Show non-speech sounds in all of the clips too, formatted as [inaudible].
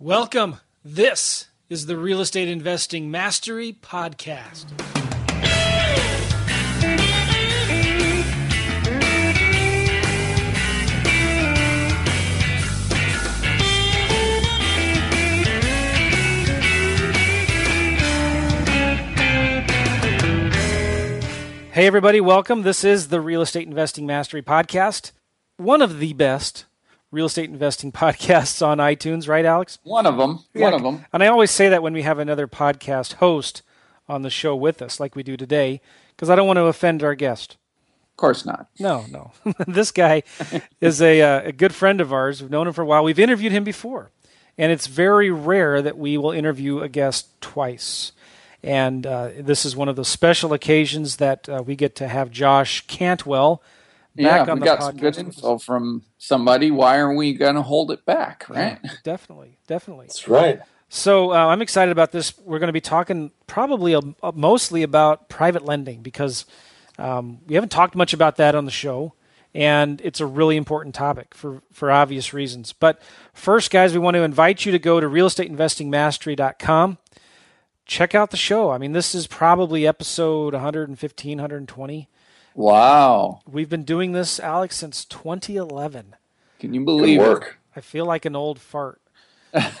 Welcome. This is the Real Estate Investing Mastery Podcast. Hey, everybody, welcome. This is the Real Estate Investing Mastery Podcast, one of the best real estate investing [laughs] podcasts on iTunes, right, Alex? One of them. One of them. And I always say that when we have another podcast host on the show with us, like we do today, because I don't want to offend our guest. Of course not. No, no. [laughs] this guy is a, uh, a good friend of ours. We've known him for a while. We've interviewed him before, and it's very rare that we will interview a guest twice. And uh, this is one of those special occasions that uh, we get to have Josh Cantwell back yeah, on we the got podcast. some good info from somebody. Why are we going to hold it back, right? Yeah, definitely, definitely. That's right. So uh, I'm excited about this. We're going to be talking probably uh, mostly about private lending because um, we haven't talked much about that on the show, and it's a really important topic for for obvious reasons. But first, guys, we want to invite you to go to realestateinvestingmastery.com. Check out the show. I mean, this is probably episode 115, 120. Wow. We've been doing this, Alex, since 2011. Can you Good believe it? I feel like an old fart. it? [laughs]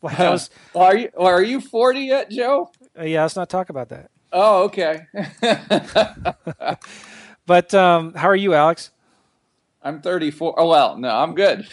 Like I was, are you are you 40 yet, Joe? uh, yeah, let's not talk about that. Oh, okay. [laughs] [laughs] But um, how are you, Alex? I'm 34. Oh well, no, I'm good.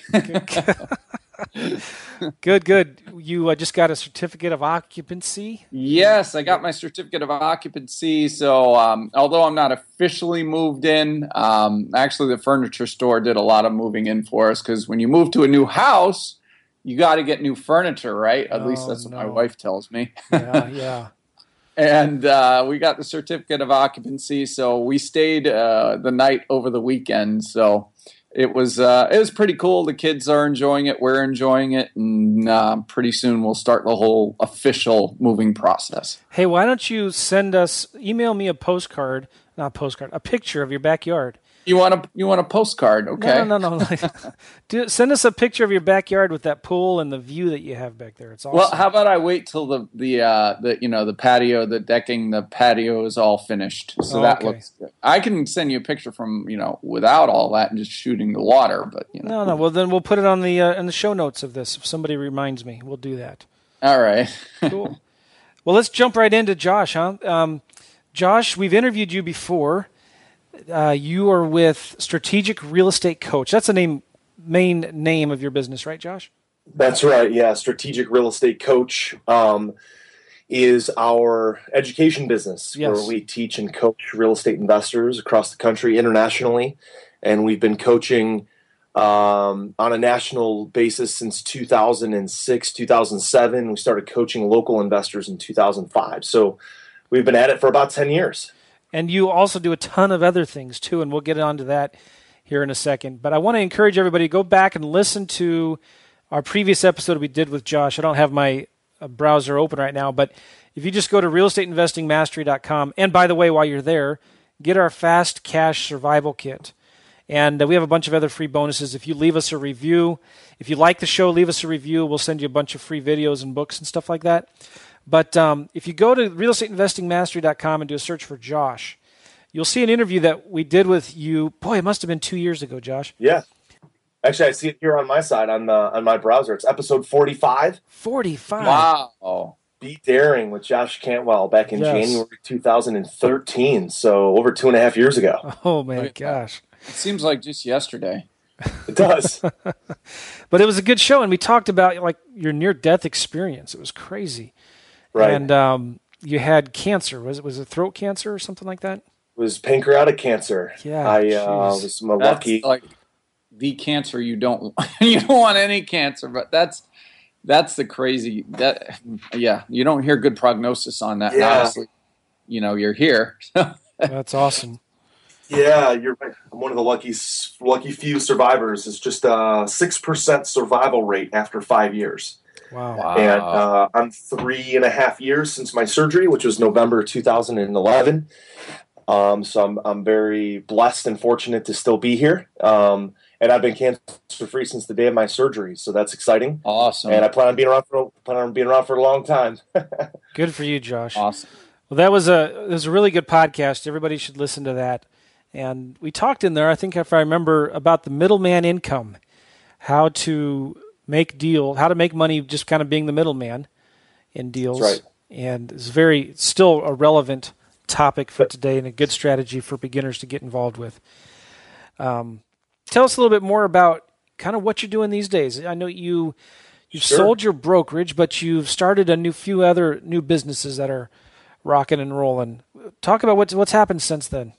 [laughs] Good, good. You uh, just got a certificate of occupancy. yes, I got my certificate of occupancy. So, um, although I'm not officially moved in, um, actually the furniture store did a lot of moving in for us because when you move to a new house, you got to get new furniture, right? At least Oh, that's what my wife tells me. Yeah, yeah. [laughs] and uh, we got the certificate of occupancy. So we stayed uh, the night over the weekend. So it was uh, it was pretty cool. The kids are enjoying it. We're enjoying it, and uh, pretty soon we'll start the whole official moving process. Hey, why don't you send us, email me a postcard, not postcard, a picture of your backyard. You want a you want a postcard? Okay. No, no, no. no. [laughs] Do, send us a picture of your backyard with that pool and the view that you have back there. It's awesome. Well, how about I wait till the the uh, the you know the patio, the decking, the patio is all finished, so Oh, that okay. looks good. I can send you a picture from you know without all that and just shooting the water, but you know. no, no. Well, then we'll put it on the uh, in the show notes of this. If somebody reminds me, we'll do that. All right. [laughs] Cool. well, let's jump right into Josh, huh? Um, Josh, we've interviewed you before. Uh, you are with Strategic Real Estate Coach. That's the name, main name of your business, right, Josh? That's right. Yeah, strategic real estate coach um, is our education business Yes. where we teach and coach real estate investors across the country internationally, and we've been coaching um, on a national basis since 2006, 2007. We started coaching local investors in 2005. So we've been at it for about 10 years. And you also do a ton of other things too, and we'll get onto that here in a second. But I want to encourage everybody to go back and listen to our previous episode we did with Josh. I don't have my uh, browser open right now, but if you just go to realestateinvestingmastery.com, and by the way, while you're there, get our fast cash survival kit. And uh, we have a bunch of other free bonuses. If you leave us a review, if you like the show, leave us a review. We'll send you a bunch of free videos and books and stuff like that. But um, if you go to realestateinvestingmastery.com and do a search for Josh, you'll see an interview that we did with you. Boy, it must have been two years ago, Josh. Yeah. Actually, I see it here on my side on the on my browser. It's episode 45. 45. Wow. Be Daring with Josh Cantwell back in Yes. January 2013. So over two and a half years ago. [laughs] Oh, my Okay. gosh. It seems like just yesterday. It does. [laughs] But it was a good show, and we talked about like your near death experience. It was crazy. Right. And um, you had cancer. Was it was it throat cancer or something like that? it was pancreatic cancer. Yeah, I uh, jeez. was That's lucky. like the cancer you don't [laughs] you don't want any cancer, but that's that's the crazy that yeah you don't hear good prognosis on that. Yeah. obviously, you know you're here. [laughs] That's awesome. Yeah, you're right. I'm one of the lucky lucky few survivors. It's just a six percent survival rate after five years. Wow. And uh, I'm three and a half years since my surgery, which was November 2011. Um, so I'm, I'm very blessed and fortunate to still be here. Um, and I've been cancer free since the day of my surgery. So that's exciting. Awesome. And I plan on being around for plan on being around for a long time. [laughs] good for you, Josh. Awesome. Well, that was a it was a really good podcast. Everybody should listen to that. And we talked in there, I think, if I remember, about the middleman income, how to make deal, how to make money, just kind of being the middleman in deals. Right. And it's very still a relevant topic for today and a good strategy for beginners to get involved with. Um, tell us a little bit more about kind of what you're doing these days. I know you you've Sure. sold your brokerage, but you've started a new few other new businesses that are rocking and rolling. Talk about what's what's happened since then.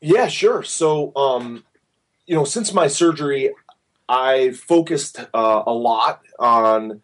Yeah, sure. So, um, you know, since my surgery, I focused uh, a lot on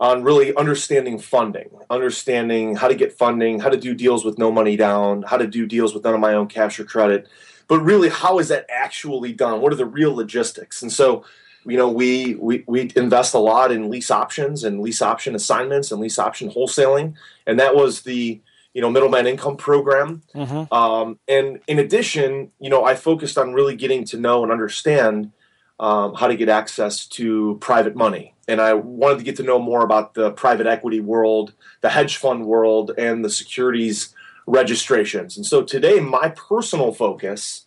on really understanding funding, understanding how to get funding, how to do deals with no money down, how to do deals with none of my own cash or credit. But really, how is that actually done? What are the real logistics? And so, you know, we we, we invest a lot in lease options and lease option assignments and lease option wholesaling, and that was the you know middleman income program. Mm-hmm. Um, and in addition, you know, I focused on really getting to know and understand um, how to get access to private money. And I wanted to get to know more about the private equity world, the hedge fund world, and the securities registrations. And so today, my personal focus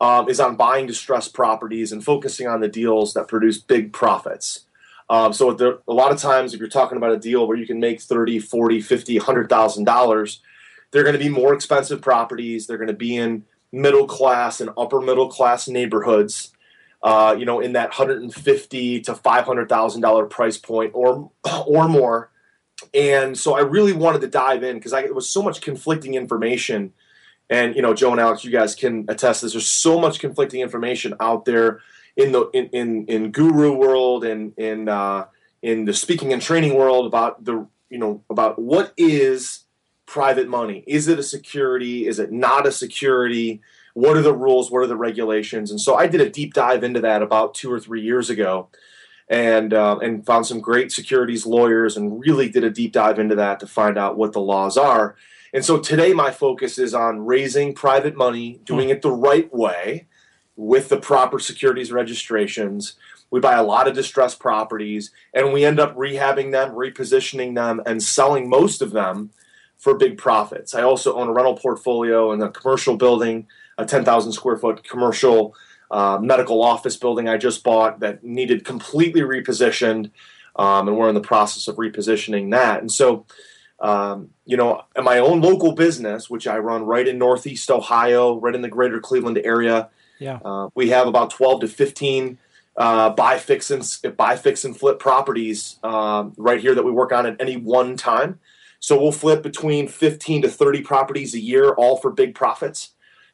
um, is on buying distressed properties and focusing on the deals that produce big profits. Um, so there, a lot of times, if you're talking about a deal where you can make 30, 40, 50, $100,000, they're going to be more expensive properties. They're going to be in middle class and upper middle class neighborhoods. Uh, you know, in that hundred and fifty to five hundred thousand dollar price point, or or more. And so I really wanted to dive in because it was so much conflicting information. And you know, Joe and Alex, you guys can attest this. There's so much conflicting information out there in the in in, in guru world and in uh, in the speaking and training world about the you know about what is private money. Is it a security? Is it not a security? What are the rules? What are the regulations? And so I did a deep dive into that about two or three years ago, and uh, and found some great securities lawyers and really did a deep dive into that to find out what the laws are. And so today my focus is on raising private money, doing it the right way, with the proper securities registrations. We buy a lot of distressed properties, and we end up rehabbing them, repositioning them, and selling most of them for big profits. I also own a rental portfolio and a commercial building, a 10,000 square foot commercial uh, medical office building I just bought that needed completely repositioned, um, and we're in the process of repositioning that. And so, um, you know, in my own local business, which I run right in Northeast Ohio, right in the greater Cleveland area, Yeah. uh, we have about 12 to 15 uh, buy, fix, and buy, fix, and flip properties um, right here that we work on at any one time. So we'll flip between 15 to 30 properties a year, all for big profits.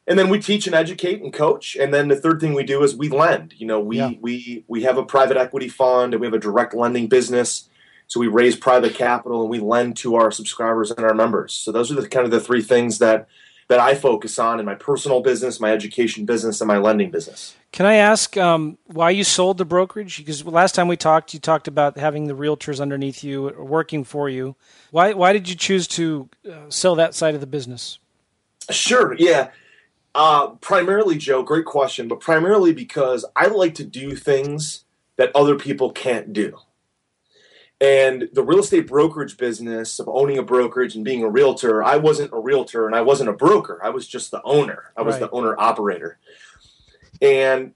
And then we teach and educate and coach. And then the third thing we do is we lend. You know, we Yeah. we we have a private equity fund and we have a direct lending business. So we raise private capital and we lend to our subscribers and our members. So those are the kind of the three things that that I focus on in my personal business, my education business, and my lending business. Can I ask um, why you sold the brokerage? Because last time we talked, you talked about having the realtors underneath you working for you. Why why did you choose to uh, sell that side of the business? Sure, yeah. Uh, primarily, Joe, great question, but primarily because I like to do things that other people can't do. And the real estate brokerage business of owning a brokerage and being a realtor, I wasn't a realtor and I wasn't a broker. I was just the owner. I was Right. the owner operator. And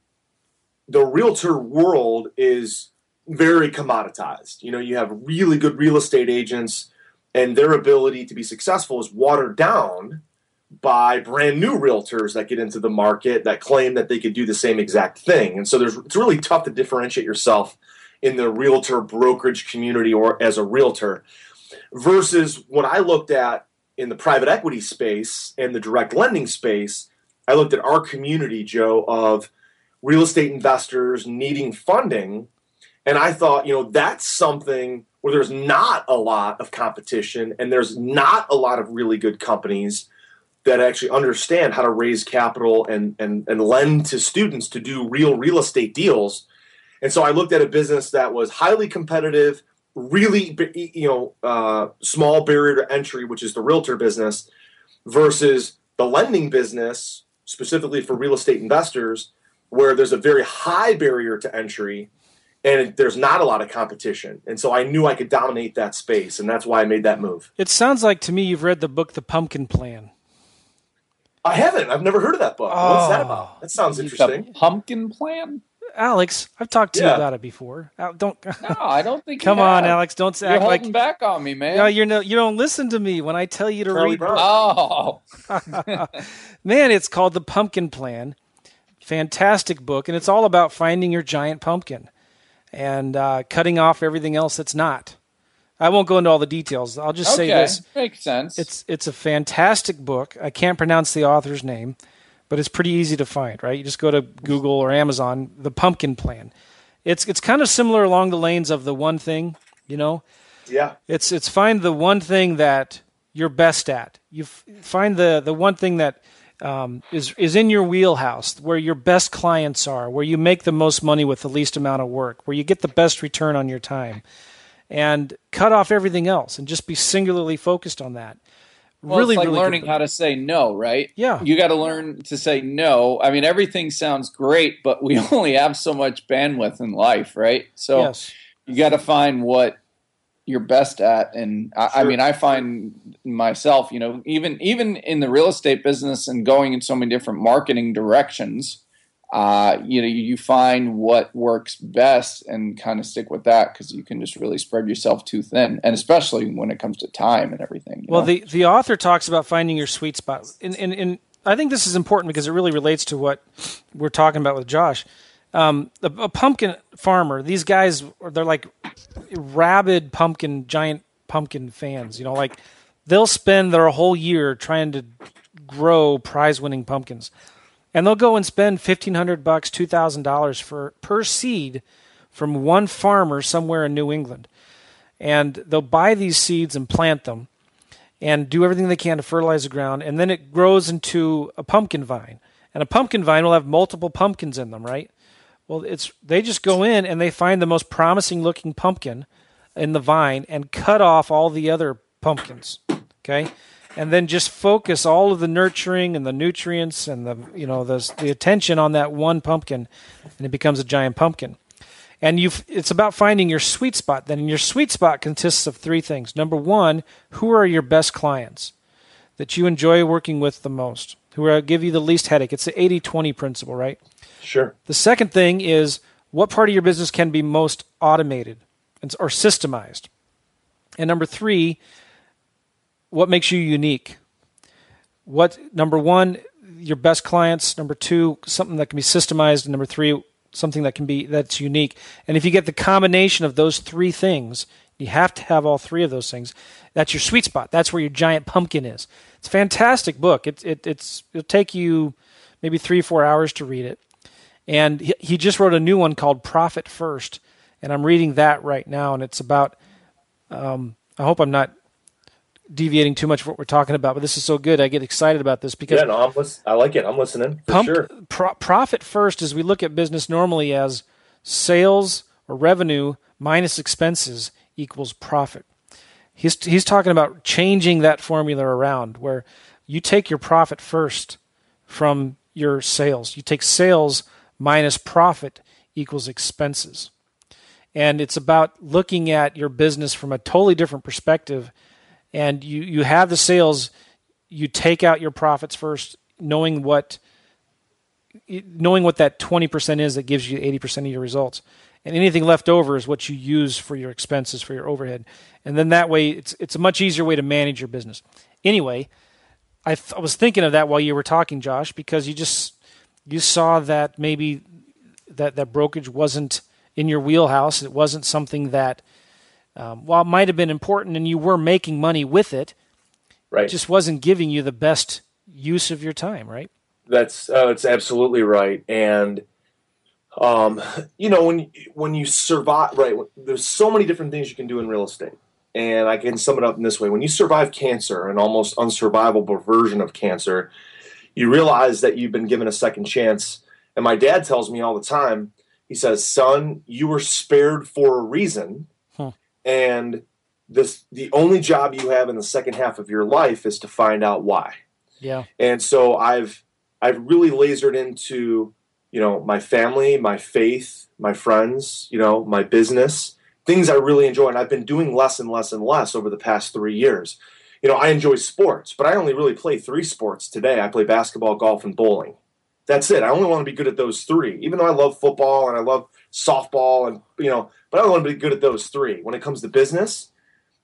the realtor world is very commoditized. You know, you have really good real estate agents, and their ability to be successful is watered down by brand new realtors that get into the market that claim that they could do the same exact thing. And so there's it's really tough to differentiate yourself in the realtor brokerage community or as a realtor versus what I looked at in the private equity space and the direct lending space. I looked at our community, Joe, of real estate investors needing funding. And I thought, you know, that's something where there's not a lot of competition and there's not a lot of really good companies that actually understand how to raise capital and, and, and lend to students to do real real estate deals. And so I looked at a business that was highly competitive, really, you know, uh, small barrier to entry, which is the realtor business, versus the lending business, specifically for real estate investors, where there's a very high barrier to entry and there's not a lot of competition. And so I knew I could dominate that space, and that's why I made that move. It sounds like to me you've read the book The Pumpkin Plan. I haven't. I've never heard of that book. Oh. What's that about? That sounds interesting. Pumpkin plan? Alex, I've talked to you about it before. Don't [laughs] No, I don't think. you come on, have. Alex. Don't You're act holding like back on me, man. no, you're no, you don't listen to me when I tell you to Charlie read. Brown. oh, [laughs] Man, it's called The Pumpkin Plan. Fantastic book, and it's all about finding your giant pumpkin and uh, cutting off everything else that's not. I won't go into all the details. I'll just say this: makes sense. it's it's a fantastic book. I can't pronounce the author's name, but it's pretty easy to find. Right? You just go to Google or Amazon. The Pumpkin Plan. It's it's kind of similar along the lanes of the one thing. You know, Yeah. it's it's find the one thing that you're best at. You f- find the the one thing that um, is is in your wheelhouse, where your best clients are, where you make the most money with the least amount of work, where you get the best return on your time, and cut off everything else and just be singularly focused on that. Well, really, like really learning how to say no, right? Yeah. You got to learn to say no. I mean, everything sounds great, but we [laughs] only have so much bandwidth in life, right? So yes, you got to find what you're best at. And I, I mean, I find myself, you know, even even in the real estate business and going in so many different marketing directions, uh, you know, you find what works best and kind of stick with that because you can just really spread yourself too thin, and especially when it comes to time and everything. Well, know? the the author talks about finding your sweet spot, and and, and I think this is important because it really relates to what we're talking about with Josh. Um, a, a pumpkin farmer, these guys, they're like rabid pumpkin, giant pumpkin fans. You know, like they'll spend their whole year trying to grow prize-winning pumpkins, and they'll go and spend fifteen hundred bucks, two thousand dollars for per seed from one farmer somewhere in New England, and they'll buy these seeds and plant them and do everything they can to fertilize the ground, and then it grows into a pumpkin vine. And a pumpkin vine will have multiple pumpkins in them, right? Well, it's they just go in and they find the most promising looking pumpkin in the vine and cut off all the other pumpkins. Okay? And then just focus all of the nurturing and the nutrients and the you know the the attention on that one pumpkin and it becomes a giant pumpkin. And you've it's about finding your sweet spot then. And your sweet spot consists of three things. Number one, who are your best clients that you enjoy working with the most? Who are, give you the least headache? It's the 80-20 principle, right? Sure. The second thing is what part of your business can be most automated and- or systemized? And number three, what makes you unique? What number one, your best clients. Number two, something that can be systemized. And number three, something that can be that's unique. And if you get the combination of those three things, you have to have all three of those things. That's your sweet spot. That's where your giant pumpkin is. It's a fantastic book. It, it it's it'll take you maybe three four hours to read it. And he, he just wrote a new one called Profit First, and I'm reading that right now. And it's about. Um, I hope I'm not deviating too much from what we're talking about, but this is so good. I get excited about this because Yeah, no, I'm lis- I like it. I'm listening for pump, sure. pro- profit first is we look at business normally as sales or revenue minus expenses equals profit. He's he's talking about changing that formula around where you take your profit first from your sales. You take sales minus profit equals expenses. And it's about looking at your business from a totally different perspective and you you have the sales you take out your profits first knowing what knowing what that 20% is that gives you 80% of your results. And anything left over is what you use for your expenses for your overhead. And then that way it's it's a much easier way to manage your business. Anyway i, th- I was thinking of that while you were talking josh because you just you saw that maybe that that brokerage wasn't in your wheelhouse. It wasn't something that um, while it might have been important and you were making money with it Right. it just wasn't giving you the best use of your time right That's uh, that's absolutely right. And um, you know when when you survive, right? There's so many different things you can do in real estate, and I can sum it up in this way: when you survive cancer, an almost unsurvivable version of cancer, you realize that you've been given a second chance. And my dad tells me all the time. He says, "Son, you were spared for a reason. And this the only job you have in the second half of your life is to find out why." yeah and so I've I've really lasered into you know, my family, my faith, my friends, you know, my business, things I really enjoy. And I've been doing less and less and less over the past three years. You know, I enjoy sports, but I only really play three sports today. I play basketball, golf, and bowling. That's it. I only want to be good at those three, even though I love football and I love softball and, you know, but I want to be good at those three. When it comes to business,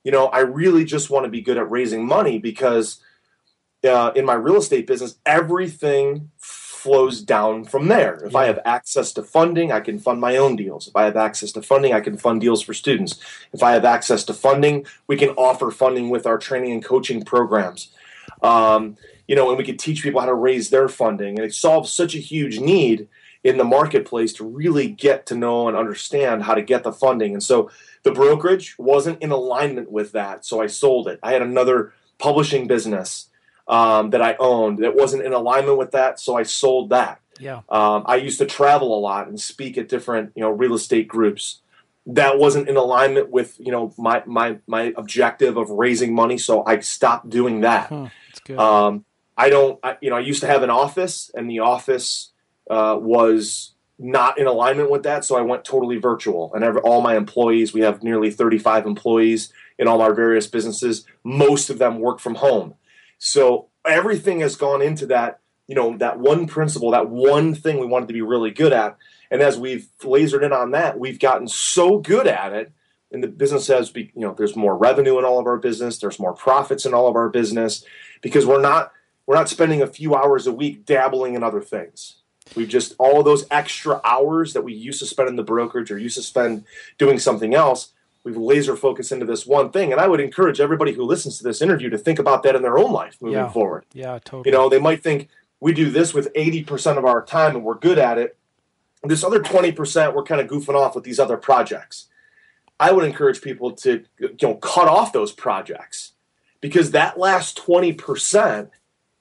you know, I really just want to be good at raising money because uh, in my real estate business, everything flows down from there. If yeah. I have access to funding, I can fund my own deals. If I have access to funding, I can fund deals for students. If I have access to funding, we can offer funding with our training and coaching programs. Um, you know, and we can teach people how to raise their funding. And it solves such a huge need in the marketplace to really get to know and understand how to get the funding. And so the brokerage wasn't in alignment with that. So I sold it. I had another publishing business um, that I owned that wasn't in alignment with that, so I sold that. Yeah. Um, I used to travel a lot and speak at different you know real estate groups. That wasn't in alignment with you know my my my objective of raising money, so I stopped doing that. Hmm, that's good. Um, I don't. I, you know, I used to have an office, and the office uh, was not in alignment with that, so I went totally virtual. And every, all my employees, we have nearly 35 employees in all our various businesses. Most of them work from home. So everything has gone into that, you know, that one principle, that one thing we wanted to be really good at. And as we've lasered in on that, we've gotten so good at it. And the business has, you know, there's more revenue in all of our business. There's more profits in all of our business because we're not we're not spending a few hours a week dabbling in other things. We've just all those extra hours that we used to spend in the brokerage or used to spend doing something else we've laser focused into this one thing. And I would encourage everybody who listens to this interview to think about that in their own life moving yeah. forward. Yeah, totally. You know, they might think we do this with 80% of our time and we're good at it. This other 20%, we're kind of goofing off with these other projects. I would encourage people to you know cut off those projects because that last 20%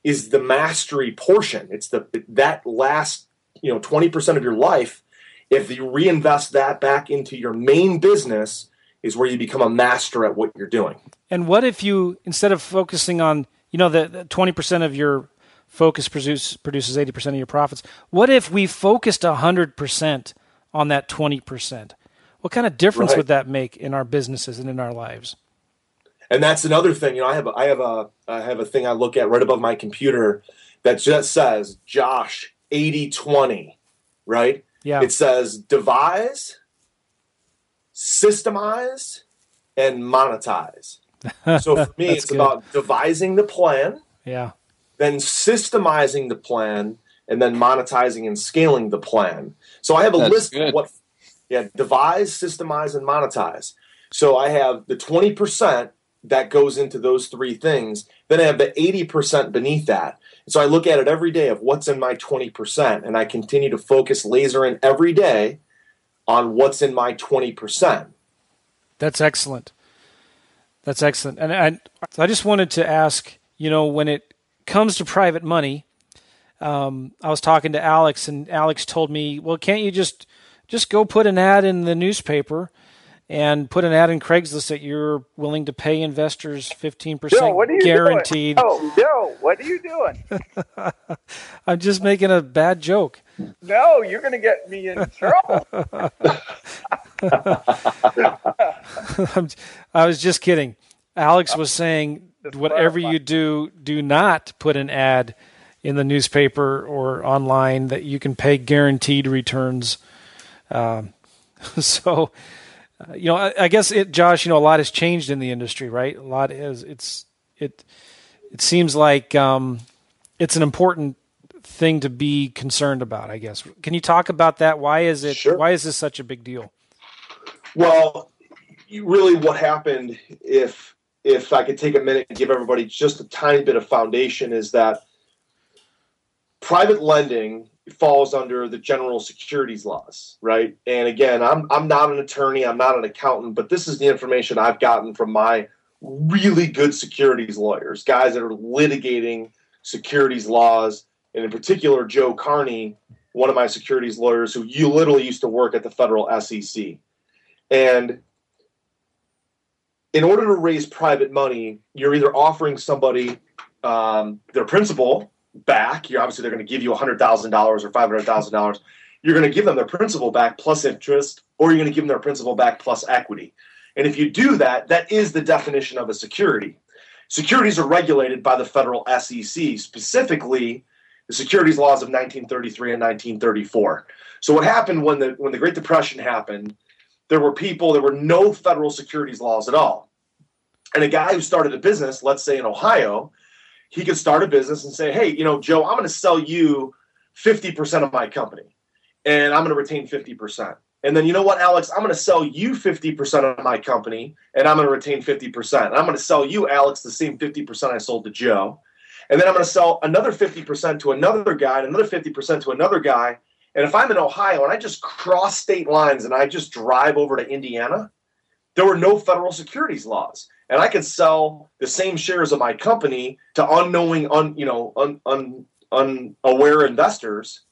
is the mastery portion. It's the that last, you know, 20% of your life if you reinvest that back into your main business, is where you become a master at what you're doing. And what if you, instead of focusing on, you know, the twenty percent of your focus produce, produces eighty percent of your profits. What if we focused hundred percent on that twenty percent? What kind of difference right. would that make in our businesses and in our lives? And that's another thing. You know, I have a, I have a I have a thing I look at right above my computer that just says Josh 80-20, right? Yeah. It says devise, systemize and monetize. [laughs] So for me, it's good. about devising the plan, yeah, then systemizing the plan, and then monetizing and scaling the plan. So I have a That's list good. of what, yeah, devise, systemize, and monetize. So I have the twenty percent that goes into those three things. Then I have the eighty percent beneath that. So I look at it every day of what's in my twenty percent, and I continue to focus laser in every day on what's in my 20%. That's excellent. That's excellent. And I, I just wanted to ask, you know, when it comes to private money, um, I was talking to Alex, and Alex told me, "Well, can't you just just go put an ad in the newspaper and put an ad in Craigslist that you're willing to pay investors 15% guaranteed. Oh, no, what are you doing? [laughs] I'm just making a bad joke. No, you're going to get me in trouble. [laughs] I was just kidding. Alex was saying, whatever you do, do not put an ad in the newspaper or online that you can pay guaranteed returns. Um, [laughs] so, uh, you know, I, I, guess it, Josh, you know, a lot has changed in the industry, right? A lot is it's it it seems like um, it's an important thing to be concerned about. I guess. Can you talk about that? Why is it? Sure. Why is this such a big deal? Well, really, what happened if if I could take a minute and give everybody just a tiny bit of foundation is that private lending falls under the general securities laws, right? And again, I'm I'm not an attorney, I'm not an accountant, but this is the information I've gotten from my really good securities lawyers, guys that are litigating securities laws, and in particular Joe Carney, one of my securities lawyers who you literally used to work at the federal SEC. And in order to raise private money, you're either offering somebody um, their principal back. You're obviously they're going to give you $100,000 or $500,000. You're going to give them their principal back plus interest, or you're going to give them their principal back plus equity. And if you do that, that is the definition of a security. Securities are regulated by the federal SEC, specifically the securities laws of 1933 and 1934. So what happened when the when the Great Depression happened, there were people, there were no federal securities laws at all. And a guy who started a business, let's say in Ohio, he could start a business and say, "Hey, you know, Joe, I'm going to sell you 50% of my company and I'm going to retain 50%." And then you know what, Alex? I'm going to sell you 50% of my company and I'm going to retain 50%. And I'm going to sell you, Alex, the same 50% I sold to Joe. And then I'm going to sell another 50% to another guy and another 50% to another guy. And if I'm in Ohio and I just cross state lines and I just drive over to Indiana, there were no federal securities laws. And I could sell the same shares of my company to unknowing, un, you know, un, un, unaware investors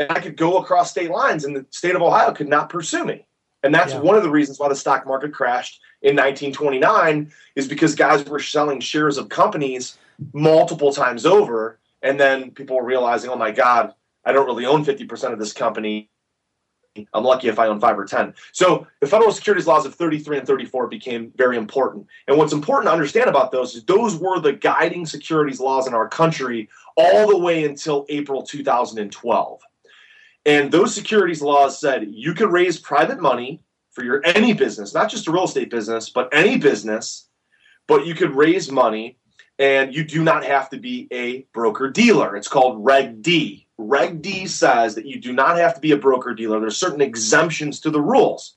and I could go across state lines, and the state of Ohio could not pursue me. And that's yeah. one of the reasons why the stock market crashed in 1929 is because guys were selling shares of companies multiple times over, and then people were realizing, oh my God, I don't really own 50% of this company. I'm lucky if I own five or 10. So the federal securities laws of 33 and 34 became very important. And what's important to understand about those is those were the guiding securities laws in our country all the way until April 2012. And those securities laws said you could raise private money for your any business, not just a real estate business, but any business, but you could raise money and you do not have to be a broker dealer. It's called Reg D. Reg D says that you do not have to be a broker dealer. There's certain exemptions to the rules.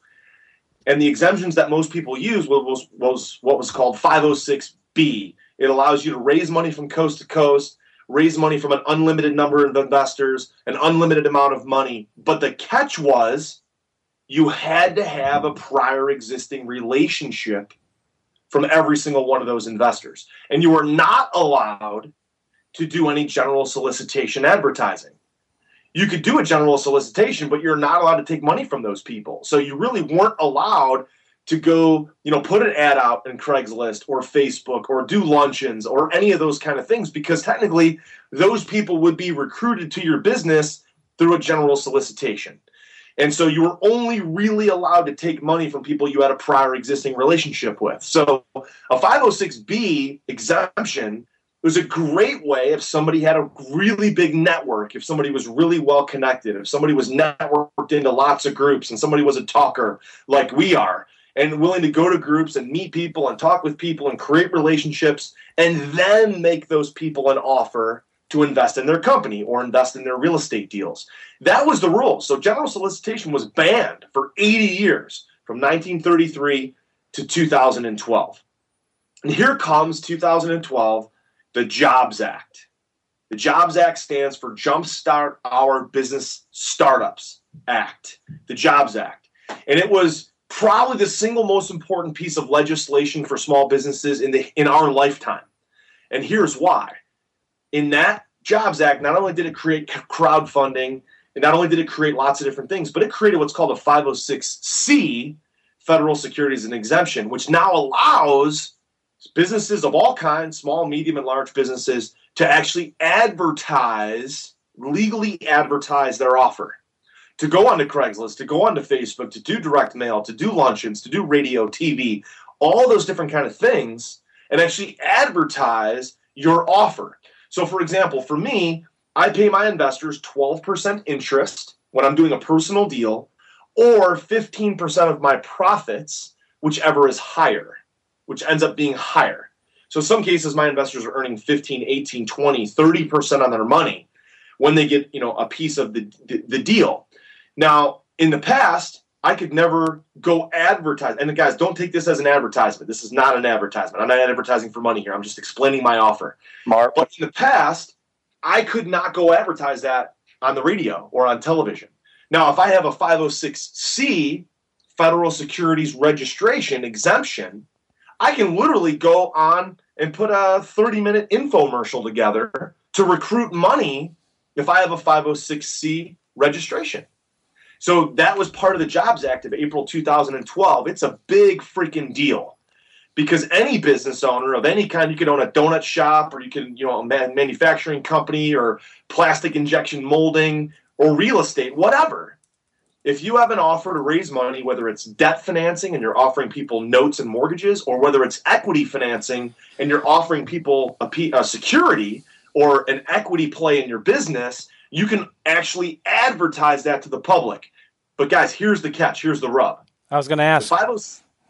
And the exemptions that most people use was, was what was called 506B. It allows you to raise money from coast to coast raise money from an unlimited number of investors, an unlimited amount of money. But the catch was you had to have a prior existing relationship from every single one of those investors. And you were not allowed to do any general solicitation advertising. You could do a general solicitation, but you're not allowed to take money from those people. So you really weren't allowed to go, you know, put an ad out in Craigslist or Facebook or do luncheons or any of those kind of things because technically those people would be recruited to your business through a general solicitation. And so you were only really allowed to take money from people you had a prior existing relationship with. So a 506B exemption was a great way if somebody had a really big network, if somebody was really well connected, if somebody was networked into lots of groups and somebody was a talker like we are and willing to go to groups and meet people and talk with people and create relationships and then make those people an offer to invest in their company or invest in their real estate deals. That was the rule. So general solicitation was banned for 80 years from 1933 to 2012. And here comes 2012, the Jobs Act. The Jobs Act stands for Jumpstart Our Business Startups Act, the Jobs Act. And it was probably the single most important piece of legislation for small businesses in the in our lifetime. And here's why. In that Jobs Act, not only did it create crowdfunding, and not only did it create lots of different things, but it created what's called a 506C, federal securities and exemption, which now allows businesses of all kinds, small, medium, and large businesses, to actually advertise, legally advertise their offer to go onto Craigslist, to go onto Facebook, to do direct mail, to do luncheons, to do radio, TV, all those different kind of things, and actually advertise your offer. So, for example, for me, I pay my investors 12% interest when I'm doing a personal deal, or 15% of my profits, whichever is higher, which ends up being higher. So, in some cases, my investors are earning 15, 18, 20, 30% on their money when they get you know a piece of the, the, the deal. Now, in the past, I could never go advertise. And guys, don't take this as an advertisement. This is not an advertisement. I'm not advertising for money here. I'm just explaining my offer. Mark. But in the past, I could not go advertise that on the radio or on television. Now, if I have a 506C federal securities registration exemption, I can literally go on and put a 30 minute infomercial together to recruit money if I have a 506C registration. So that was part of the Jobs Act of April 2012. It's a big freaking deal because any business owner of any kind, you can own a donut shop or you can, you know, a manufacturing company or plastic injection molding or real estate, whatever. If you have an offer to raise money, whether it's debt financing and you're offering people notes and mortgages, or whether it's equity financing and you're offering people a, a security or an equity play in your business, you can actually advertise that to the public. But guys, here's the catch. Here's the rub. I was going to ask. The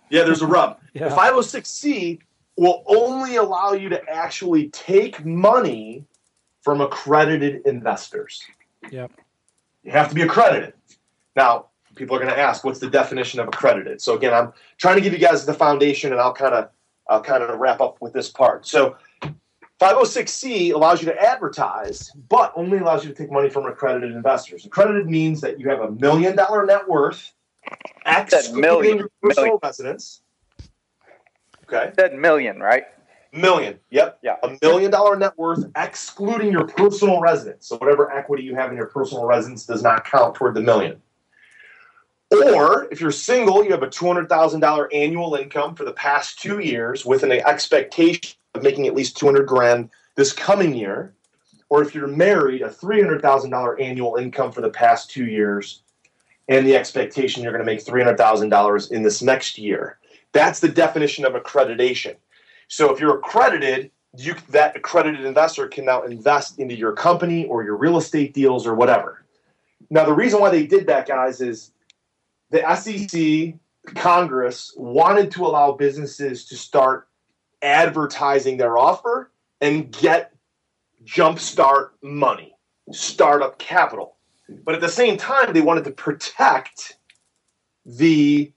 yeah, there's a rub. [laughs] yeah. The 506C will only allow you to actually take money from accredited investors. Yep. You have to be accredited. Now, people are going to ask, what's the definition of accredited? So again, I'm trying to give you guys the foundation, and I'll kind of I'll kind of wrap up with this part. So 506C allows you to advertise, but only allows you to take money from accredited investors. Accredited means that you have a million dollar net worth, excluding your personal million. residence. Okay. Said million, right? Million. Yep. Yeah. A million dollar net worth, excluding your personal residence. So whatever equity you have in your personal residence does not count toward the million. Or if you're single, you have a $200,000 annual income for the past two years with an expectation of making at least 200 grand this coming year. Or if you're married, a $300,000 annual income for the past two years and the expectation you're going to make $300,000 in this next year. That's the definition of accreditation. So if you're accredited, you, that accredited investor can now invest into your company or your real estate deals or whatever. Now, the reason why they did that, guys, is the SEC, Congress wanted to allow businesses to start advertising their offer and get jumpstart money, startup capital. But at the same time, they wanted to protect the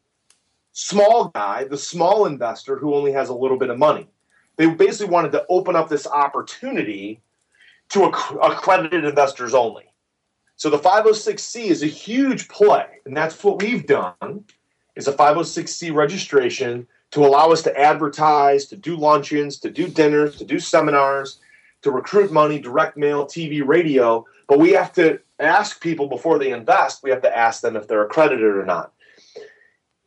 small guy, the small investor who only has a little bit of money. They basically wanted to open up this opportunity to accredited investors only. So the 506c is a huge play, and that's what we've done is a 506c registration to allow us to advertise, to do luncheons, to do dinners, to do seminars, to recruit money, direct mail, TV, radio. But we have to ask people before they invest, we have to ask them if they're accredited or not.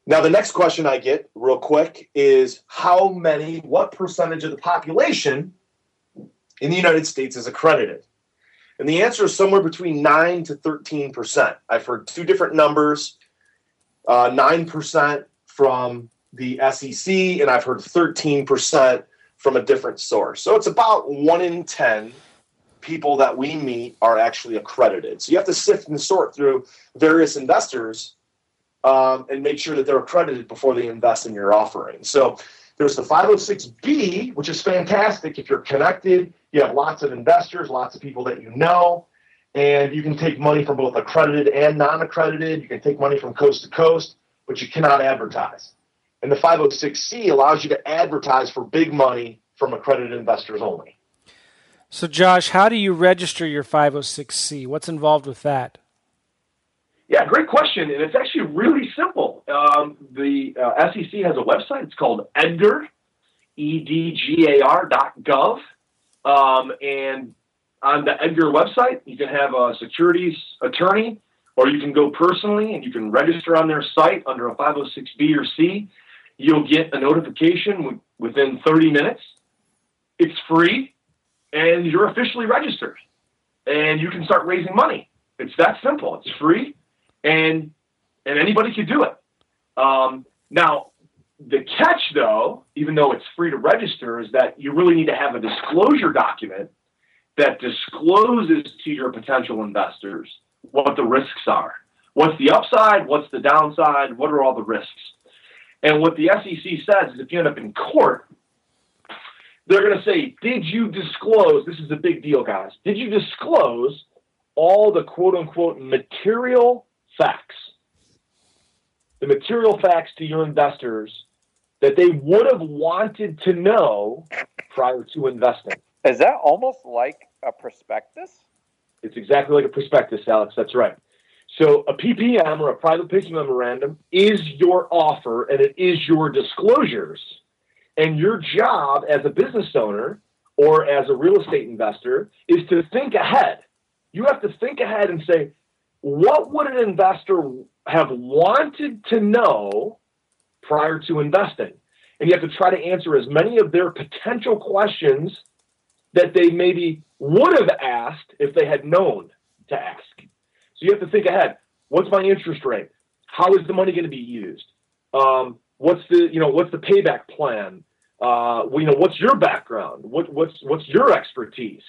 Now, the next question I get real quick is how many, what percentage of the population in the United States is accredited? And the answer is somewhere between 9 to 13%. I've heard two different numbers uh, 9% from the SEC, and I've heard 13% from a different source. So it's about 1 in 10 people that we meet are actually accredited. So you have to sift and sort through various investors um, and make sure that they're accredited before they invest in your offering. So there's the 506B, which is fantastic if you're connected, you have lots of investors, lots of people that you know, and you can take money from both accredited and non accredited. You can take money from coast to coast, but you cannot advertise. And the 506C allows you to advertise for big money from accredited investors only. So, Josh, how do you register your 506C? What's involved with that? Yeah, great question, and it's actually really simple. Um, the uh, SEC has a website. It's called Edgar, E Um, and on the Edgar website, you can have a securities attorney, or you can go personally and you can register on their site under a 506B or C. You'll get a notification within 30 minutes. It's free, and you're officially registered, and you can start raising money. It's that simple. It's free and and anybody can do it. Um, now, the catch, though, even though it's free to register, is that you really need to have a disclosure document that discloses to your potential investors what the risks are. What's the upside? What's the downside? What are all the risks? And what the SEC says is if you end up in court, they're going to say, Did you disclose? This is a big deal, guys. Did you disclose all the quote unquote material facts, the material facts to your investors that they would have wanted to know prior to investing. Is that almost like a prospectus? It's exactly like a prospectus, Alex. That's right. So a PPM or a private placement memorandum is your offer and it is your disclosures. And your job as a business owner or as a real estate investor is to think ahead. You have to think ahead and say, what would an investor have wanted to know prior to investing? and you have to try to answer as many of their potential questions that they maybe would have asked if they had known to ask. So you have to think ahead. What's my interest rate? How is the money going to be used? Um, what's the you know what's the payback plan? Uh, you know what's your background? What, what's what's your expertise?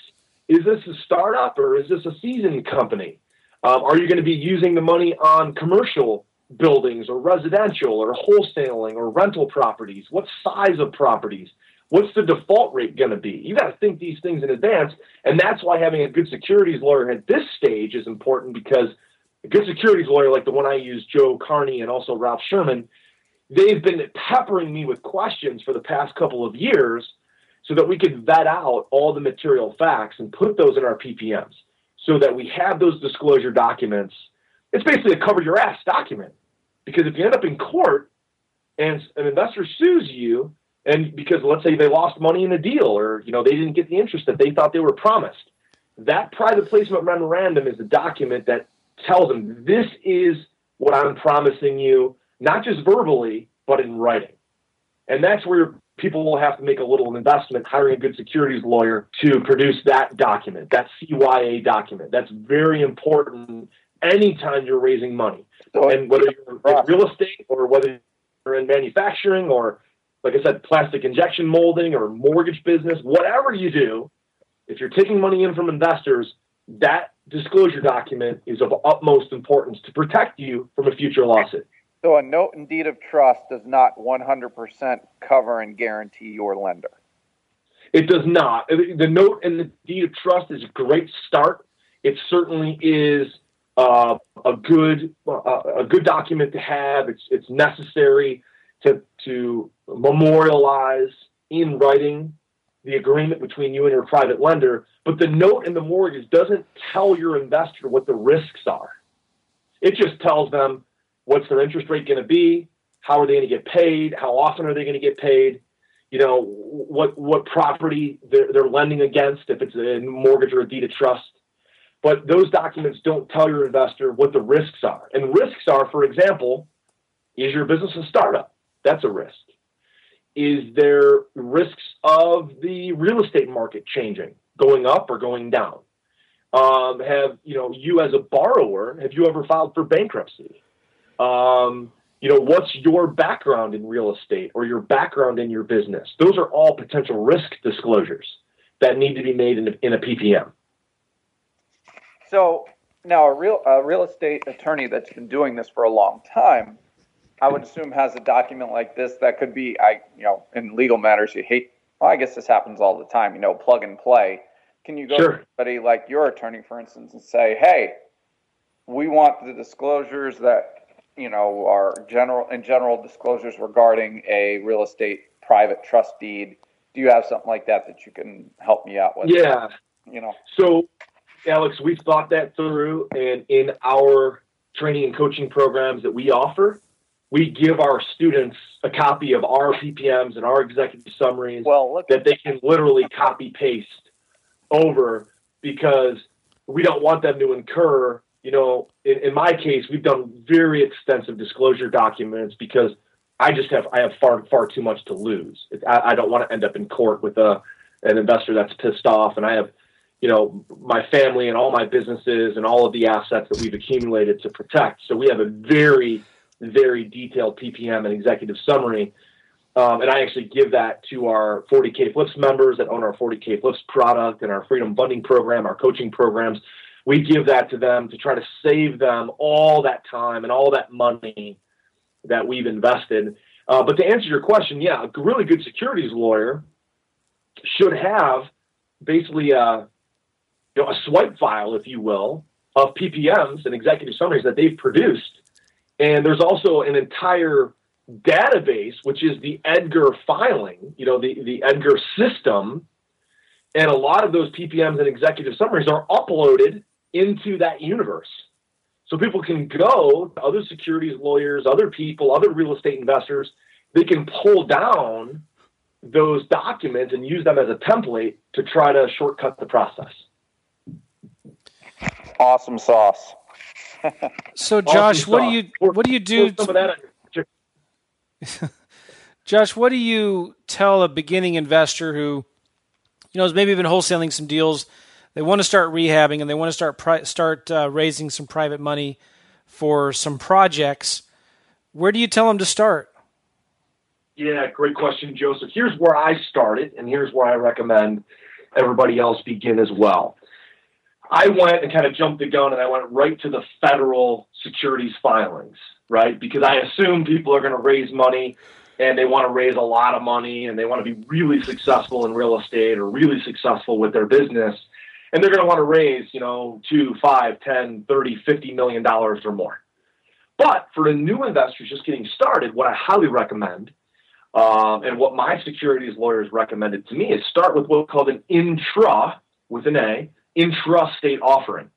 Is this a startup or is this a seasoned company? Um, are you going to be using the money on commercial buildings or residential or wholesaling or rental properties? What size of properties? What's the default rate going to be? You got to think these things in advance. And that's why having a good securities lawyer at this stage is important because a good securities lawyer, like the one I use, Joe Carney and also Ralph Sherman, they've been peppering me with questions for the past couple of years so that we could vet out all the material facts and put those in our PPMs so that we have those disclosure documents. It's basically a cover your ass document because if you end up in court and an investor sues you, and because let's say they lost money in a deal or you know they didn't get the interest that they thought they were promised, that private placement memorandum is a document that tells them this is what I'm promising you, not just verbally, but in writing. And that's where people will have to make a little investment hiring a good securities lawyer to produce that document, that CYA document. That's very important anytime you're raising money. Oh, so and whether you're in real estate or whether you're in manufacturing or, like I said, plastic injection molding or mortgage business, whatever you do, if you're taking money in from investors, that disclosure document is of utmost importance to protect you from a future lawsuit. So a note and deed of trust does not 100% cover and guarantee your lender. It does not. The note and the deed of trust is a great start. It certainly is uh, a good uh, a good document to have. It's it's necessary to to memorialize in writing the agreement between you and your private lender. But the note and the mortgage doesn't tell your investor what the risks are. It just tells them What's their interest rate going to be? How are they going to get paid? How often are they going to get paid? You know, what what property they're, they're lending against, if it's a mortgage or a deed of trust. But those documents don't tell your investor what the risks are. And risks are, for example, is your business a startup? That's a risk. Is there risks of the real estate market changing, going up or going down? Um, have you know you as a borrower have you ever filed for bankruptcy? Um, you know, what's your background in real estate or your background in your business? Those are all potential risk disclosures that need to be made in a, in a PPM. So now a real a real estate attorney that's been doing this for a long time, I would assume has a document like this that could be I you know in legal matters you hate. Well, I guess this happens all the time. You know, plug and play. Can you go sure. to somebody like your attorney, for instance, and say, "Hey, we want the disclosures that you know, our general in general disclosures regarding a real estate private trust deed. Do you have something like that that you can help me out with? Yeah. You know. So, Alex, we've thought that through, and in our training and coaching programs that we offer, we give our students a copy of our PPMs and our executive summaries well, that they can literally copy paste over because we don't want them to incur you know, in, in my case, we've done very extensive disclosure documents because I just have I have far far too much to lose. I, I don't want to end up in court with a an investor that's pissed off, and I have, you know, my family and all my businesses and all of the assets that we've accumulated to protect. So we have a very very detailed PPM and executive summary. Um, and I actually give that to our 40K Flips members that own our 40K Flips product and our Freedom Funding Program, our coaching programs we give that to them to try to save them all that time and all that money that we've invested. Uh, but to answer your question, yeah, a really good securities lawyer should have basically a, uh, know, a swipe file, if you will, of PPMs and executive summaries that they've produced. And there's also an entire database, which is the Edgar filing, you know, the, the Edgar system. And a lot of those PPMs and executive summaries are uploaded into that universe. So people can go, other securities lawyers, other people, other real estate investors, they can pull down those documents and use them as a template to try to shortcut the process. Awesome sauce. [laughs] so Josh, awesome what sauce. do you what do you do? To, [laughs] Josh, what do you tell a beginning investor who, you know, has maybe been wholesaling some deals? They want to start rehabbing and they want to start pri- start uh, raising some private money for some projects. Where do you tell them to start? Yeah, great question, Joseph. Here's where I started, and here's where I recommend everybody else begin as well. I went and kind of jumped the gun and I went right to the federal securities filings, right? Because I assume people are going to raise money and they want to raise a lot of money and they want to be really successful in real estate or really successful with their business. And they're going to want to raise, you know, two, five, 10, 30, 50 million dollars or more. But for the new investors just getting started, what I highly recommend um, and what my securities lawyers recommended to me is start with what's called an intra with an A, intra-state offering.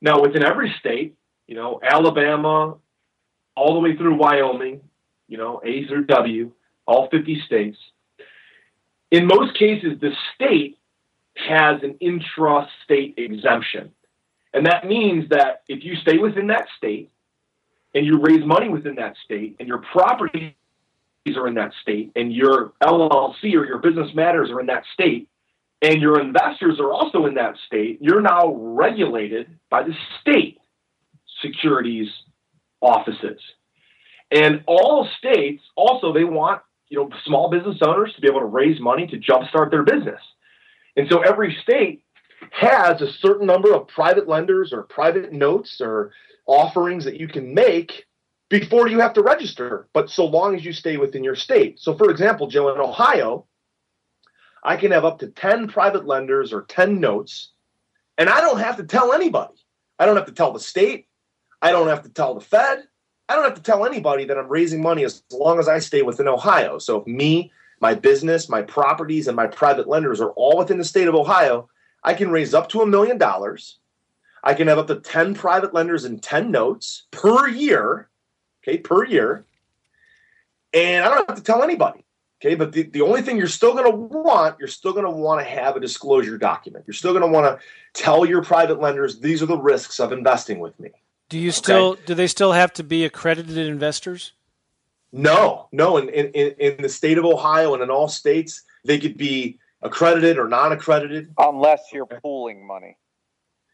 Now, within every state, you know, Alabama, all the way through Wyoming, you know, A through W, all 50 states. In most cases, the state has an intra-state exemption. And that means that if you stay within that state and you raise money within that state and your properties are in that state and your LLC or your business matters are in that state and your investors are also in that state, you're now regulated by the state securities offices. And all states also they want you know small business owners to be able to raise money to jumpstart their business. And so every state has a certain number of private lenders or private notes or offerings that you can make before you have to register, but so long as you stay within your state. So, for example, Joe, in Ohio, I can have up to 10 private lenders or 10 notes, and I don't have to tell anybody. I don't have to tell the state. I don't have to tell the Fed. I don't have to tell anybody that I'm raising money as long as I stay within Ohio. So if me, my business, my properties, and my private lenders are all within the state of Ohio, I can raise up to a million dollars. I can have up to 10 private lenders and 10 notes per year, okay, per year. And I don't have to tell anybody. Okay, but the, the only thing you're still going to want, you're still going to want to have a disclosure document. You're still going to want to tell your private lenders these are the risks of investing with me. Do you still do they still have to be accredited investors? No, no. In, in in the state of Ohio and in all states, they could be accredited or non-accredited, unless you're pooling money.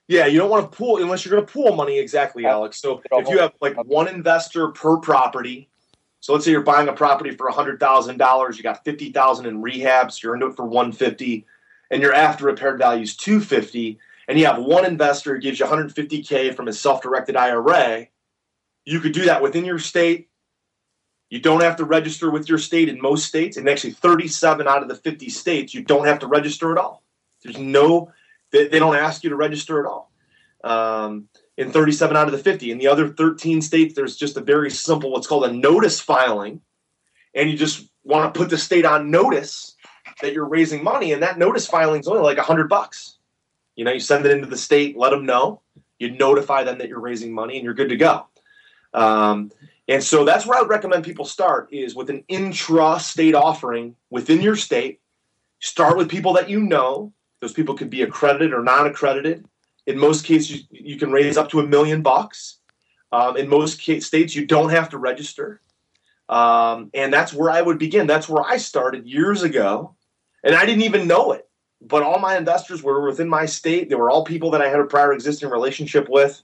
Yeah, you don't want to pool unless you're going to pool money. Exactly, Alex. So if you have like one investor per property, so let's say you're buying a property for hundred thousand dollars, you got fifty thousand in rehabs, you're into it for one fifty, and your after repaired value is two fifty and you have one investor who gives you 150K from his self directed IRA, you could do that within your state. You don't have to register with your state in most states. And actually, 37 out of the 50 states, you don't have to register at all. There's no, they, they don't ask you to register at all. Um, in 37 out of the 50. In the other 13 states, there's just a very simple, what's called a notice filing. And you just want to put the state on notice that you're raising money. And that notice filing is only like 100 bucks. You know, you send it into the state, let them know. You notify them that you're raising money, and you're good to go. Um, and so that's where I would recommend people start is with an intra-state offering within your state. Start with people that you know. Those people could be accredited or non-accredited. In most cases, you, can raise up to a million bucks. Um, in most states, you don't have to register. Um, and that's where I would begin. That's where I started years ago, and I didn't even know it but all my investors were within my state. They were all people that I had a prior existing relationship with.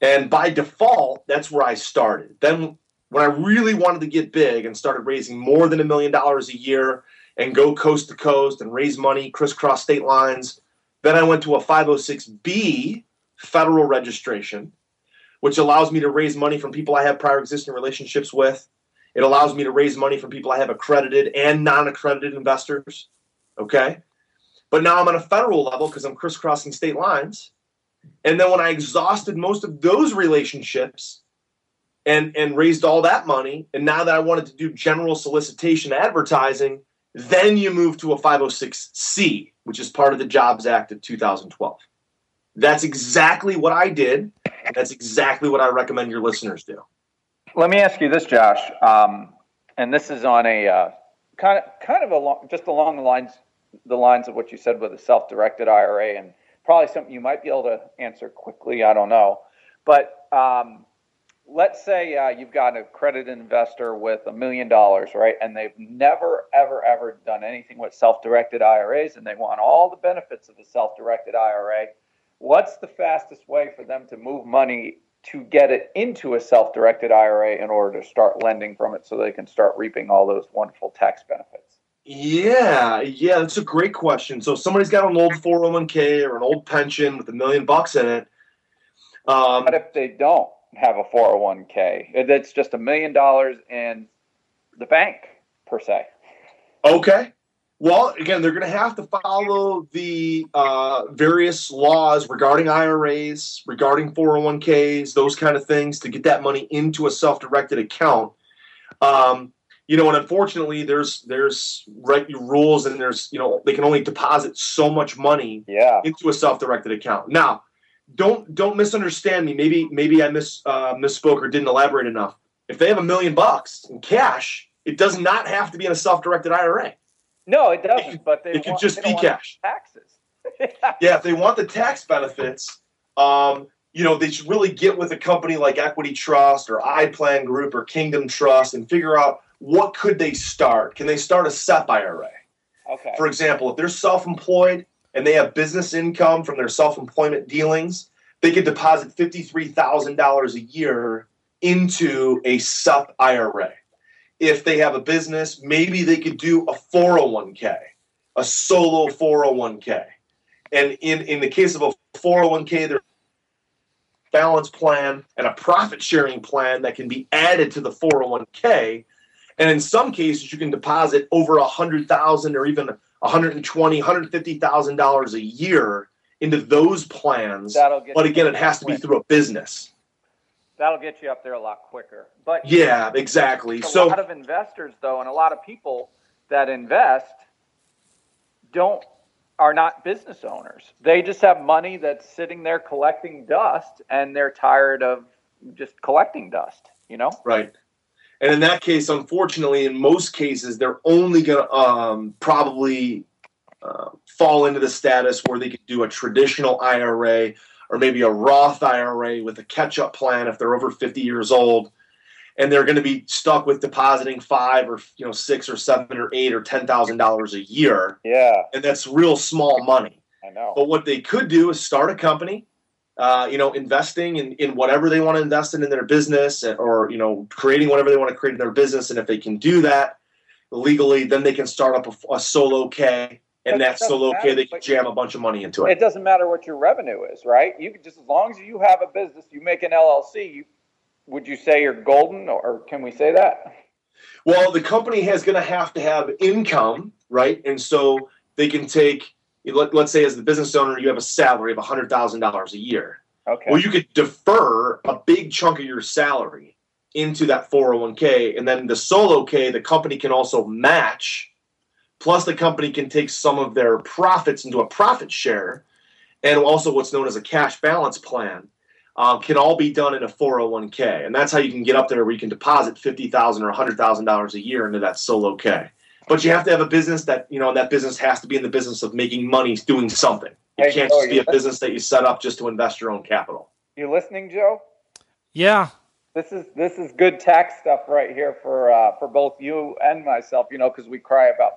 And by default, that's where I started. Then, when I really wanted to get big and started raising more than a million dollars a year and go coast to coast and raise money, crisscross state lines, then I went to a 506B federal registration, which allows me to raise money from people I have prior existing relationships with. It allows me to raise money from people I have accredited and non accredited investors. Okay. But now I'm on a federal level because I'm crisscrossing state lines. And then when I exhausted most of those relationships and and raised all that money, and now that I wanted to do general solicitation advertising, then you move to a 506C, which is part of the Jobs Act of 2012. That's exactly what I did. That's exactly what I recommend your listeners do. Let me ask you this, Josh, um, and this is on a uh, kind of kind of along just along the lines the lines of what you said with a self-directed IRA, and probably something you might be able to answer quickly. I don't know, but um, let's say uh, you've got a credit investor with a million dollars, right? And they've never, ever, ever done anything with self directed IRAs and they want all the benefits of the self directed IRA. What's the fastest way for them to move money to get it into a self directed IRA in order to start lending from it so they can start reaping all those wonderful tax benefits? Yeah, yeah, that's a great question. So, somebody's got an old 401k or an old pension with a million bucks in it. Um, what if they don't? Have a 401k. That's just a million dollars in the bank per se. Okay. Well, again, they're going to have to follow the uh, various laws regarding IRAs, regarding 401ks, those kind of things to get that money into a self-directed account. Um, you know, and unfortunately, there's there's right rules, and there's you know they can only deposit so much money yeah. into a self-directed account. Now, don't don't misunderstand me. Maybe maybe I miss uh, misspoke or didn't elaborate enough. If they have a million bucks in cash, it does not have to be in a self-directed IRA. No, it doesn't. It, but they it could just be cash. Taxes. [laughs] yeah, if they want the tax benefits, um, you know, they should really get with a company like Equity Trust or iPlan Group or Kingdom Trust and figure out what could they start. Can they start a SEP IRA? Okay. For example, if they're self-employed and they have business income from their self-employment dealings, they could deposit $53,000 a year into a SEP IRA. If they have a business, maybe they could do a 401k, a solo 401k. And in, in the case of a 401k, there's a balance plan and a profit sharing plan that can be added to the 401k. And in some cases, you can deposit over a hundred thousand or even 120 150000 dollars a year into those plans but again it has to be through a business. That'll get you up there a lot quicker. But yeah exactly. a so a lot of investors though and a lot of people that invest don't are not business owners. They just have money that's sitting there collecting dust and they're tired of just collecting dust you know? Right and in that case, unfortunately, in most cases, they're only going to um, probably uh, fall into the status where they could do a traditional IRA or maybe a Roth IRA with a catch up plan if they're over 50 years old. And they're going to be stuck with depositing five or you know six or seven or eight or ten thousand dollars a year. Yeah, and that's real small money. I know. But what they could do is start a company, uh, you know, investing in, in whatever they want to invest in in their business or, you know, creating whatever they want to create in their business. And if they can do that legally, then they can start up a, a solo K and that solo K, they can jam a bunch of money into it. It doesn't matter what your revenue is, right? You can just, as long as you have a business, you make an LLC, you, would you say you're golden or can we say that? Well, the company has going to have to have income, right? And so they can take let, us say as the business owner you have a salary of $100000 a year. Okay. Well you could defer a big chunk of your salary into that 401k and then the solo k the company can also match plus the company can take some of their profits into a profit share and also what's known as a cash balance plan um, can all be done in a 401k and that's how you can get up there where you can deposit 50000 or $100000 a year into that solo k but you have to have a business that you know that business has to be in the business of making money doing something. It hey, can't just be a business that you set up just to invest your own capital. You listening joe? Yeah. This is this is good tax stuff right here for uh, for both you and myself you know because we cry about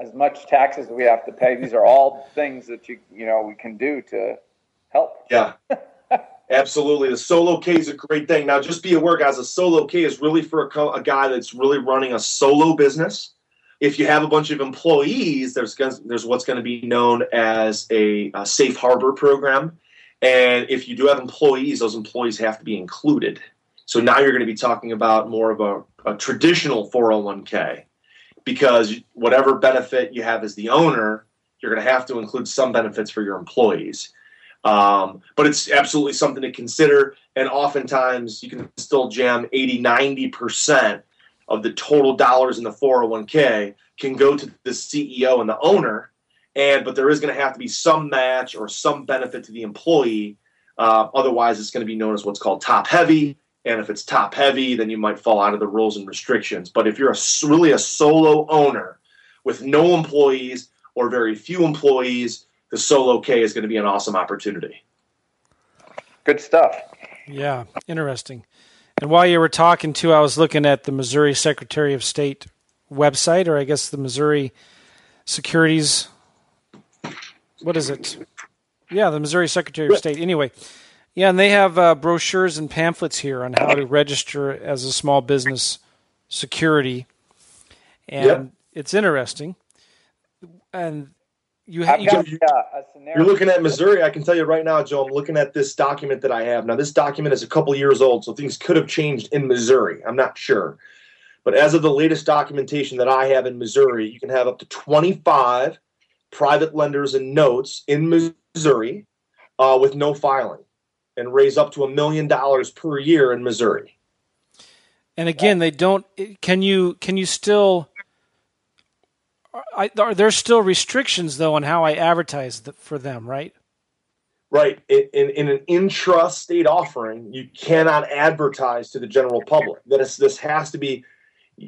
as much taxes we have to pay. These are all [laughs] things that you you know we can do to help. Yeah. [laughs] Absolutely. The solo K is a great thing. Now, just be aware, guys, a solo K is really for a, a guy that's really running a solo business if you have a bunch of employees, there's there's what's going to be known as a, a, safe harbor program, and if you do have employees, those employees have to be included. So now you're going to be talking about more of a, a traditional 401k, because whatever benefit you have as the owner, you're going to have to include some benefits for your employees. Um, but it's absolutely something to consider, and oftentimes you can still jam 80, 90 percent of the total dollars in the 401k can go to the CEO and the owner, and but there is going to have to be some match or some benefit to the employee. Uh, otherwise, it's going to be known as what's called top heavy. And if it's top heavy, then you might fall out of the rules and restrictions. But if you're a, really a solo owner with no employees or very few employees, the solo K is going to be an awesome opportunity. Good stuff. Yeah, interesting. And while you were talking too, I was looking at the Missouri Secretary of State website, or I guess the Missouri Securities. What is it? Yeah, the Missouri Secretary of State. Anyway, yeah, and they have uh, brochures and pamphlets here on how to register as a small business security, and Yep. it's interesting. And you, I've you got can- a scenario. You're looking at Missouri. I can tell you right now, Joe. I'm looking at this document that I have now. This document is a couple years old, so things could have changed in Missouri. I'm not sure, but as of the latest documentation that I have in Missouri, you can have up to 25 private lenders and notes in Missouri uh, with no filing, and raise up to a million dollars per year in Missouri. And again, they don't. Can you can you still? I, are there still restrictions though on how I advertise th- for them? Right. Right. In, in, in an intra-state offering, you cannot advertise to the general public. That is, this has to be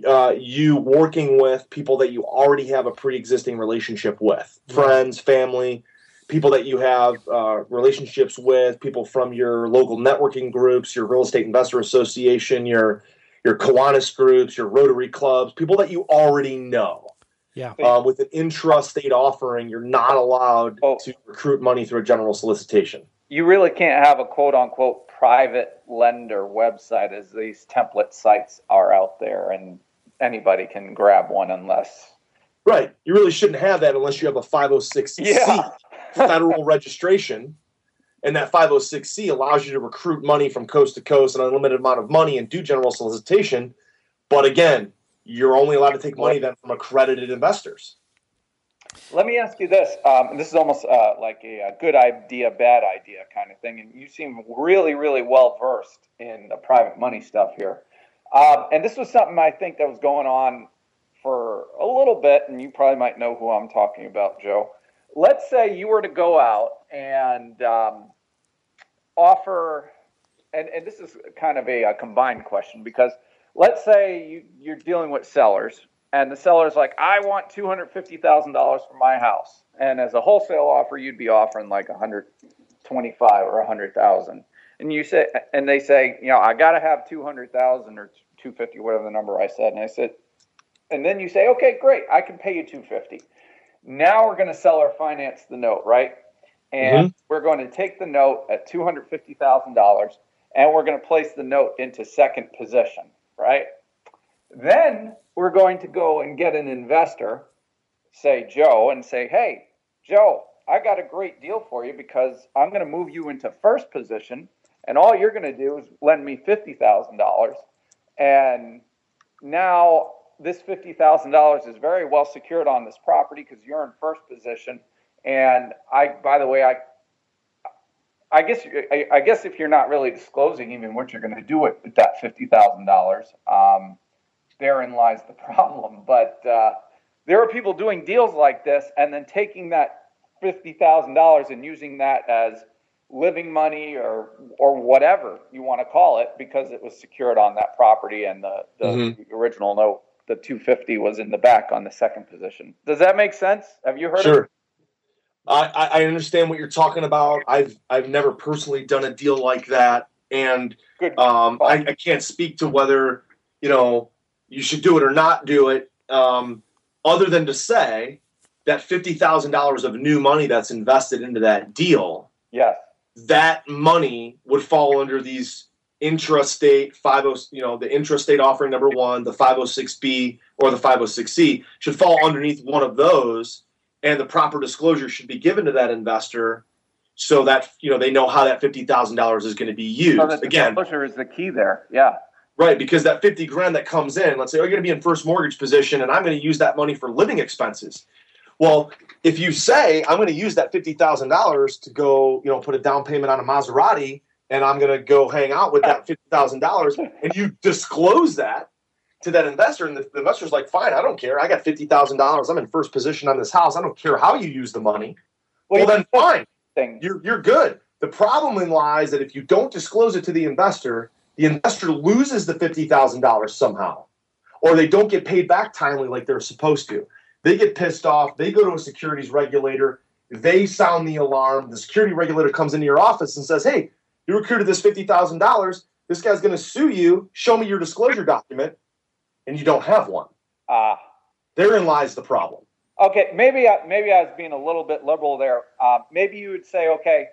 uh, you working with people that you already have a pre-existing relationship with, friends, family, people that you have uh, relationships with, people from your local networking groups, your real estate investor association, your your Kiwanis groups, your Rotary clubs, people that you already know. Yeah. Uh, with an intra-state offering, you're not allowed Oh. to recruit money through a general solicitation. you really can't have a quote unquote private lender website as these template sites are out there and anybody can grab one unless Right. You really shouldn't have that unless you have a 506c Yeah. [laughs] federal registration. And that 506c allows you to recruit money from coast to coast, an unlimited amount of money, and do general solicitation. But again, you're only allowed to take money then from accredited investors. let me ask you this um, and this is almost uh, like a, a good idea bad idea kind of thing and you seem really really well versed in the private money stuff here um, and this was something i think that was going on for a little bit and you probably might know who i'm talking about joe let's say you were to go out and um, offer and, and this is kind of a, a combined question because let's say you, you're dealing with sellers and the seller's like i want $250000 for my house. And as a wholesale offer you'd be offering like 125 or 100000 and you say and they say you know i got to have 200000 or 250 whatever the number i said. And i said and then you say okay great i can pay you 250 now we're going to seller finance the note right? And mm-hmm. we're going to take the note at $250000 and we're going to place the note into second position right then we're going to go and get an investor, say Joe, and say, hey, Joe, I got a great deal for you because I'm going to move you into first position, and all you're going to do is lend me $50,000. And now this $50,000 is very well secured on this property because you're in first position. And I, by the way, I, I guess I, I guess if you're not really disclosing even what you're going to do with that fifty thousand dollars, um, therein lies the [laughs] problem. But uh, there are people doing deals like this and then taking that fifty thousand dollars and using that as living money or or whatever you want to call it because it was secured on that property and the, the Mhm. original note the 250 was in the back on the second position does that make sense have you heard of Sure. I, I understand what you're talking about. I've I've never personally done a deal like that, and um, I, I can't speak to whether you know you should do it or not do it. Um, other than to say that fifty thousand dollars of new money that's invested into that deal, yes that money would fall under these intrastate 50 you know the intrastate offering number one the 506b or the 506c should fall underneath one of those and the proper disclosure should be given to that investor so that you know they know how that $50000 is going to be used. so the again disclosure is the key there yeah. Right because that 50 grand that comes in let's say oh, you're going to be in first mortgage position and i'm going to use that money for living expenses. Well if you say i'm going to use that $50000 to go you know put a down payment on a maserati and i'm going to go hang out with that [laughs] $50000 and you disclose that to that investor and the, the investor's like fine i don't care i got $50000 i'm in first position on this house i don't care how you use the money well then fine thing you're you're good. The problem in lies that if you don't disclose it to the investor, the investor loses the fifty thousand dollars somehow, or they don't get paid back timely like they're supposed to. They get pissed off. They go to a securities regulator. They sound the alarm. The security regulator comes into your office and says, "Hey, you recruited this fifty thousand dollars. this guy's going to sue you. Show me your disclosure document, and you don't have one. Ah. Therein lies the problem. Okay, maybe I, maybe I was being a little bit liberal there. Uh, maybe you would say, okay,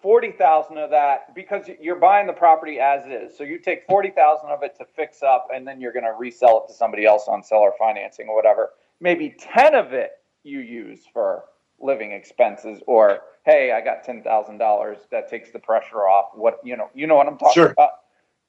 forty thousand of that because you're buying the property as is. So you take forty thousand of it to fix up, and then you're going to resell it to somebody else on seller financing or whatever. Maybe ten of it you use for living expenses, or hey, I got ten thousand dollars that takes the pressure off. What you know, you know what I'm talking Sure. about.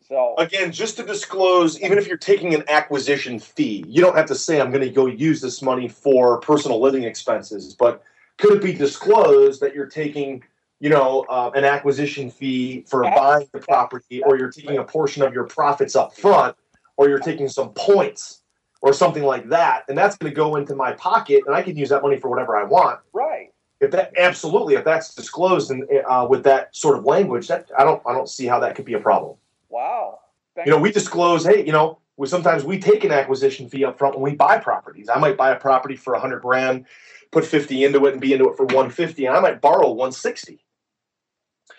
So Again, just to disclose, even if you're taking an acquisition fee, you don't have to say, I'm going to go use this money for personal living expenses. But could it be disclosed that you're taking, you know, uh, an acquisition fee for buying the property, or you're taking a portion of your profits up front, or you're taking some points or something like that, and that's going to go into my pocket, and I can use that money for whatever I want. right. If that absolutely, if that's disclosed and uh, with that sort of language, that I don't, I don't see how that could be a problem. Wow. Thank You know, we disclose, hey, you know, we sometimes we take an acquisition fee up front when we buy properties. I might buy a property for a hundred grand, put fifty into it, and be into it for one fifty, and I might borrow one sixty.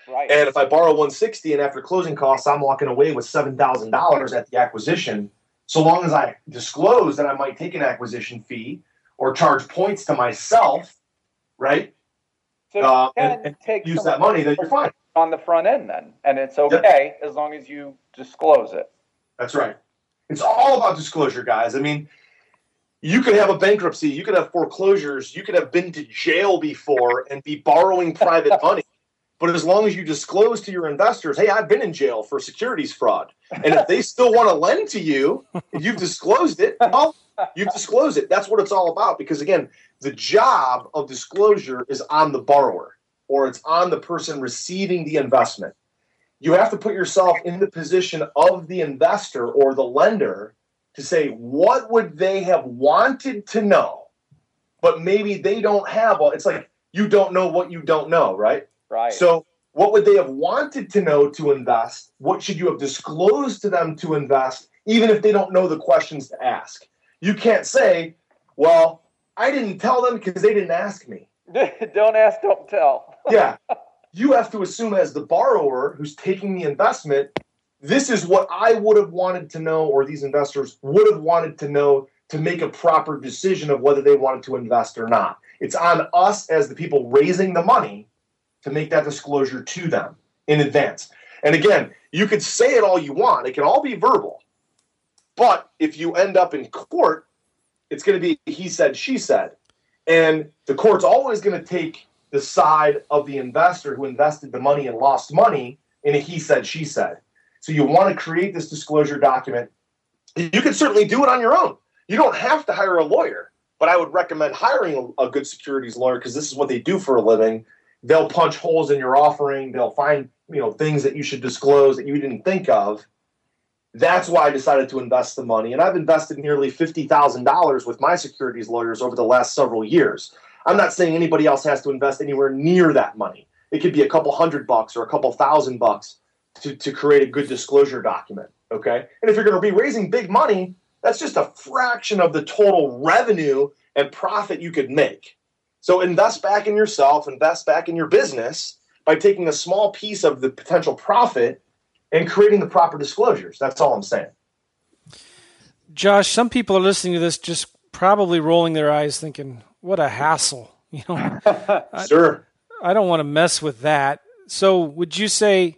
right. And if I borrow one sixty, and after closing costs, I'm walking away with seven thousand dollars at the acquisition. So long as I disclose that I might take an acquisition fee or charge points to myself, right? So uh, and- and take Use that money, then you're fine. on the front end then, and it's okay as long as you disclose it. That's right. It's all about disclosure, guys. I mean, you could have a bankruptcy, you could have foreclosures, you could have been to jail before and be borrowing [laughs] private money. But as long as you disclose to your investors, hey, I've been in jail for securities fraud. And if they still want to lend to you, you've disclosed it, well, you've disclosed it. That's what it's all about. Because again, the job of disclosure is on the borrower or it's on the person receiving the investment you have to put yourself in the position of the investor or the lender to say what would they have wanted to know but maybe they don't have all it's like you don't know what you don't know right Right. so what would they have wanted to know to invest what should you have disclosed to them to invest even if they don't know the questions to ask you can't say well i didn't tell them because they didn't ask me [laughs] don't ask, don't tell. [laughs] yeah. You have to assume as the borrower who's taking the investment, this is what I would have wanted to know, or these investors would have wanted to know to make a proper decision of whether they wanted to invest or not. It's on us as the people raising the money to make that disclosure to them in advance. And again, you could say it all you want, it can all be verbal. But if you end up in court, it's going to be he said, she said. And the court's always going to take the side of the investor who invested the money and lost money in a he said, she said. So you want to create this disclosure document. You can certainly do it on your own. You don't have to hire a lawyer, but I would recommend hiring a, good securities lawyer because this is what they do for a living. They'll punch holes in your offering. They'll find you know things that you should disclose that you didn't think of. That's why I decided to invest the money, and I've invested nearly fifty thousand dollars with my securities lawyers over the last several years. I'm not saying anybody else has to invest anywhere near that money. It could be a couple hundred bucks or a couple thousand bucks to, to create a good disclosure document. Okay. And if you're going to be raising big money, that's just a fraction of the total revenue and profit you could make. So invest back in yourself, invest back in your business by taking a small piece of the potential profit and creating the proper disclosures. That's all I'm saying. Josh, some people are listening to this just probably rolling their eyes thinking, what a hassle. [laughs] You know, sure. I don't want to mess with that. So would you say,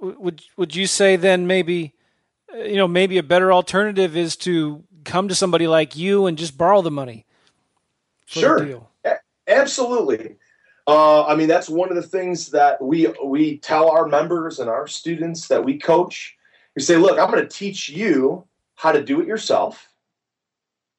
would, would, you say then maybe, uh, you know, maybe a better alternative is to come to somebody like you and just borrow the money? the Sure. Absolutely. Uh, I mean, that's one of the things that we we tell our members and our students that we coach. We say, look, I'm going to teach you how to do it yourself.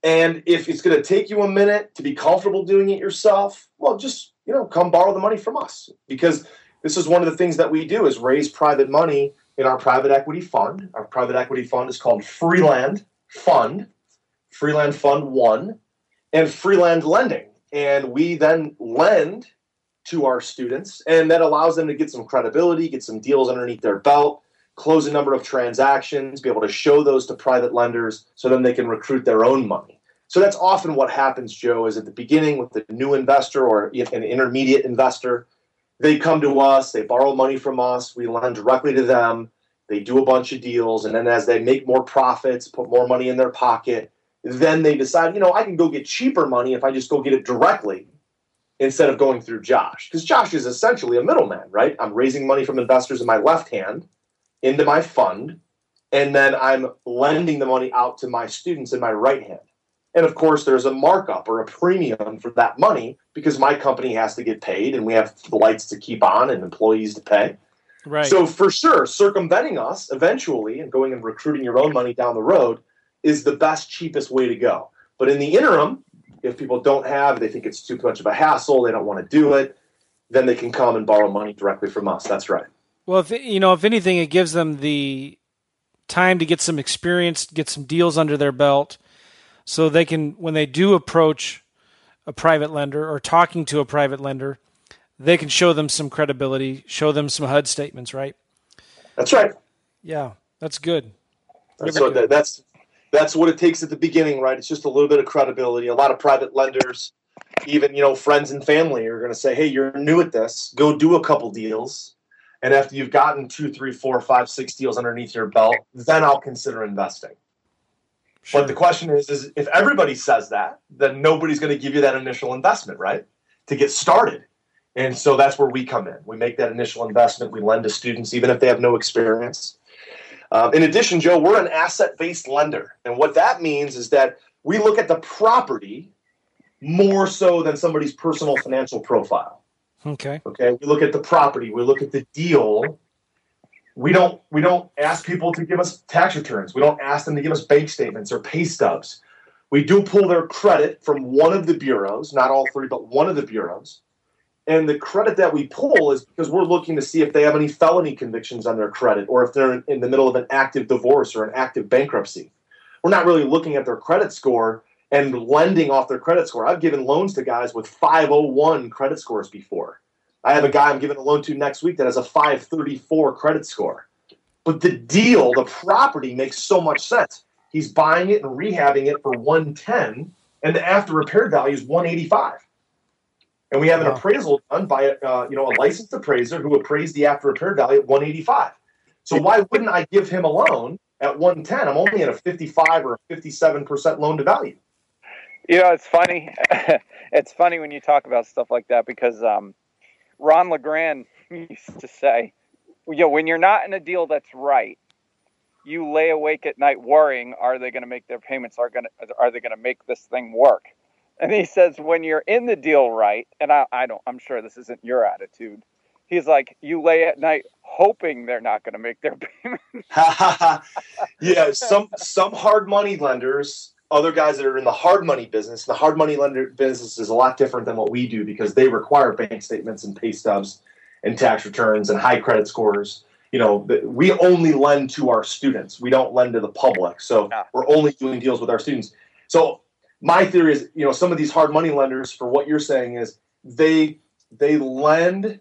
And if it's going to take you a minute to be comfortable doing it yourself, well, just you know, come borrow the money from us because this is one of the things that we do is raise private money in our private equity fund. Our private equity fund is called Freeland Fund, Freeland Fund One, and Freeland Lending. And we then lend to our students, and that allows them to get some credibility, get some deals underneath their belt, close a number of transactions, be able to show those to private lenders so then they can recruit their own money. So that's often what happens, Joe, is at the beginning with the new investor or an intermediate investor, they come to us, they borrow money from us, we lend directly to them, they do a bunch of deals, and then as they make more profits, put more money in their pocket, then they decide, you know, I can go get cheaper money if I just go get it directly instead of going through Josh. Because Josh is essentially a middleman, right? I'm raising money from investors in my left hand into my fund, and then I'm lending the money out to my students in my right hand. And of course, there's a markup or a premium for that money because my company has to get paid and we have the lights to keep on and employees to pay. Right. So, for sure, circumventing us eventually and going and recruiting your own money down the road is the best, cheapest way to go. But in the interim, if people don't have, they think it's too much of a hassle, they don't want to do it, then they can come and borrow money directly from us. That's right. Well, if you know, if anything, it gives them the time to get some experience, get some deals under their belt, so they can, when they do approach a private lender or talking to a private lender, they can show them some credibility, show them some HUD statements, right? That's right. Yeah, that's good. That's what that, that's that's what it takes at the beginning, right? It's just a little bit of credibility. A lot of private lenders, even you know, friends and family are going to say, "Hey, you're new at this. Go do a couple deals." And after you've gotten two, three, four, five, six deals underneath your belt, then I'll consider investing. Sure. But the question is, is if everybody says that, then nobody's going to give you that initial investment, right? To get started. And so that's where we come in. We make that initial investment. We lend to students, even if they have no experience. Um, in addition, Joe, we're an asset based lender. And what that means is that we look at the property more so than somebody's personal financial profile. Okay. Okay. We look at the property, we look at the deal. We don't we don't ask people to give us tax returns. We don't ask them to give us bank statements or pay stubs. We do pull their credit from one of the bureaus, not all three, but one of the bureaus. And the credit that we pull is because we're looking to see if they have any felony convictions on their credit or if they're in the middle of an active divorce or an active bankruptcy. We're not really looking at their credit score and lending off their credit score. I've given loans to guys with 501 credit scores before. I have a guy I'm giving a loan to next week that has a 534 credit score. But the deal, the property makes so much sense. He's buying it and rehabbing it for 110 and the after repair value is 185 and we have an Wow. appraisal done by uh, you know a licensed appraiser who appraised the after repair value at 185. So why wouldn't I give him a loan at 110? I'm only at a 55 or a 57 percent loan to value. You know, it's funny. [laughs] it's funny when you talk about stuff like that because um, Ron LeGrand used to say, you know, when you're not in a deal that's right, you lay awake at night worrying, are they going to make their payments? Are going to are they going to make this thing work? And he says, when you're in the deal right, and I, I don't, I'm sure this isn't your attitude. He's like, you lay at night hoping they're not going to make their [laughs] payment. [laughs] yeah, some some hard money lenders, other guys that are in the hard money business, the hard money lender business is a lot different than what we do because they require bank statements and pay stubs and tax returns and high credit scores. You know, we only lend to our students. We don't lend to the public. So Yeah. we're only doing deals with our students. So my theory is, you know, some of these hard money lenders, for what you're saying, is they they lend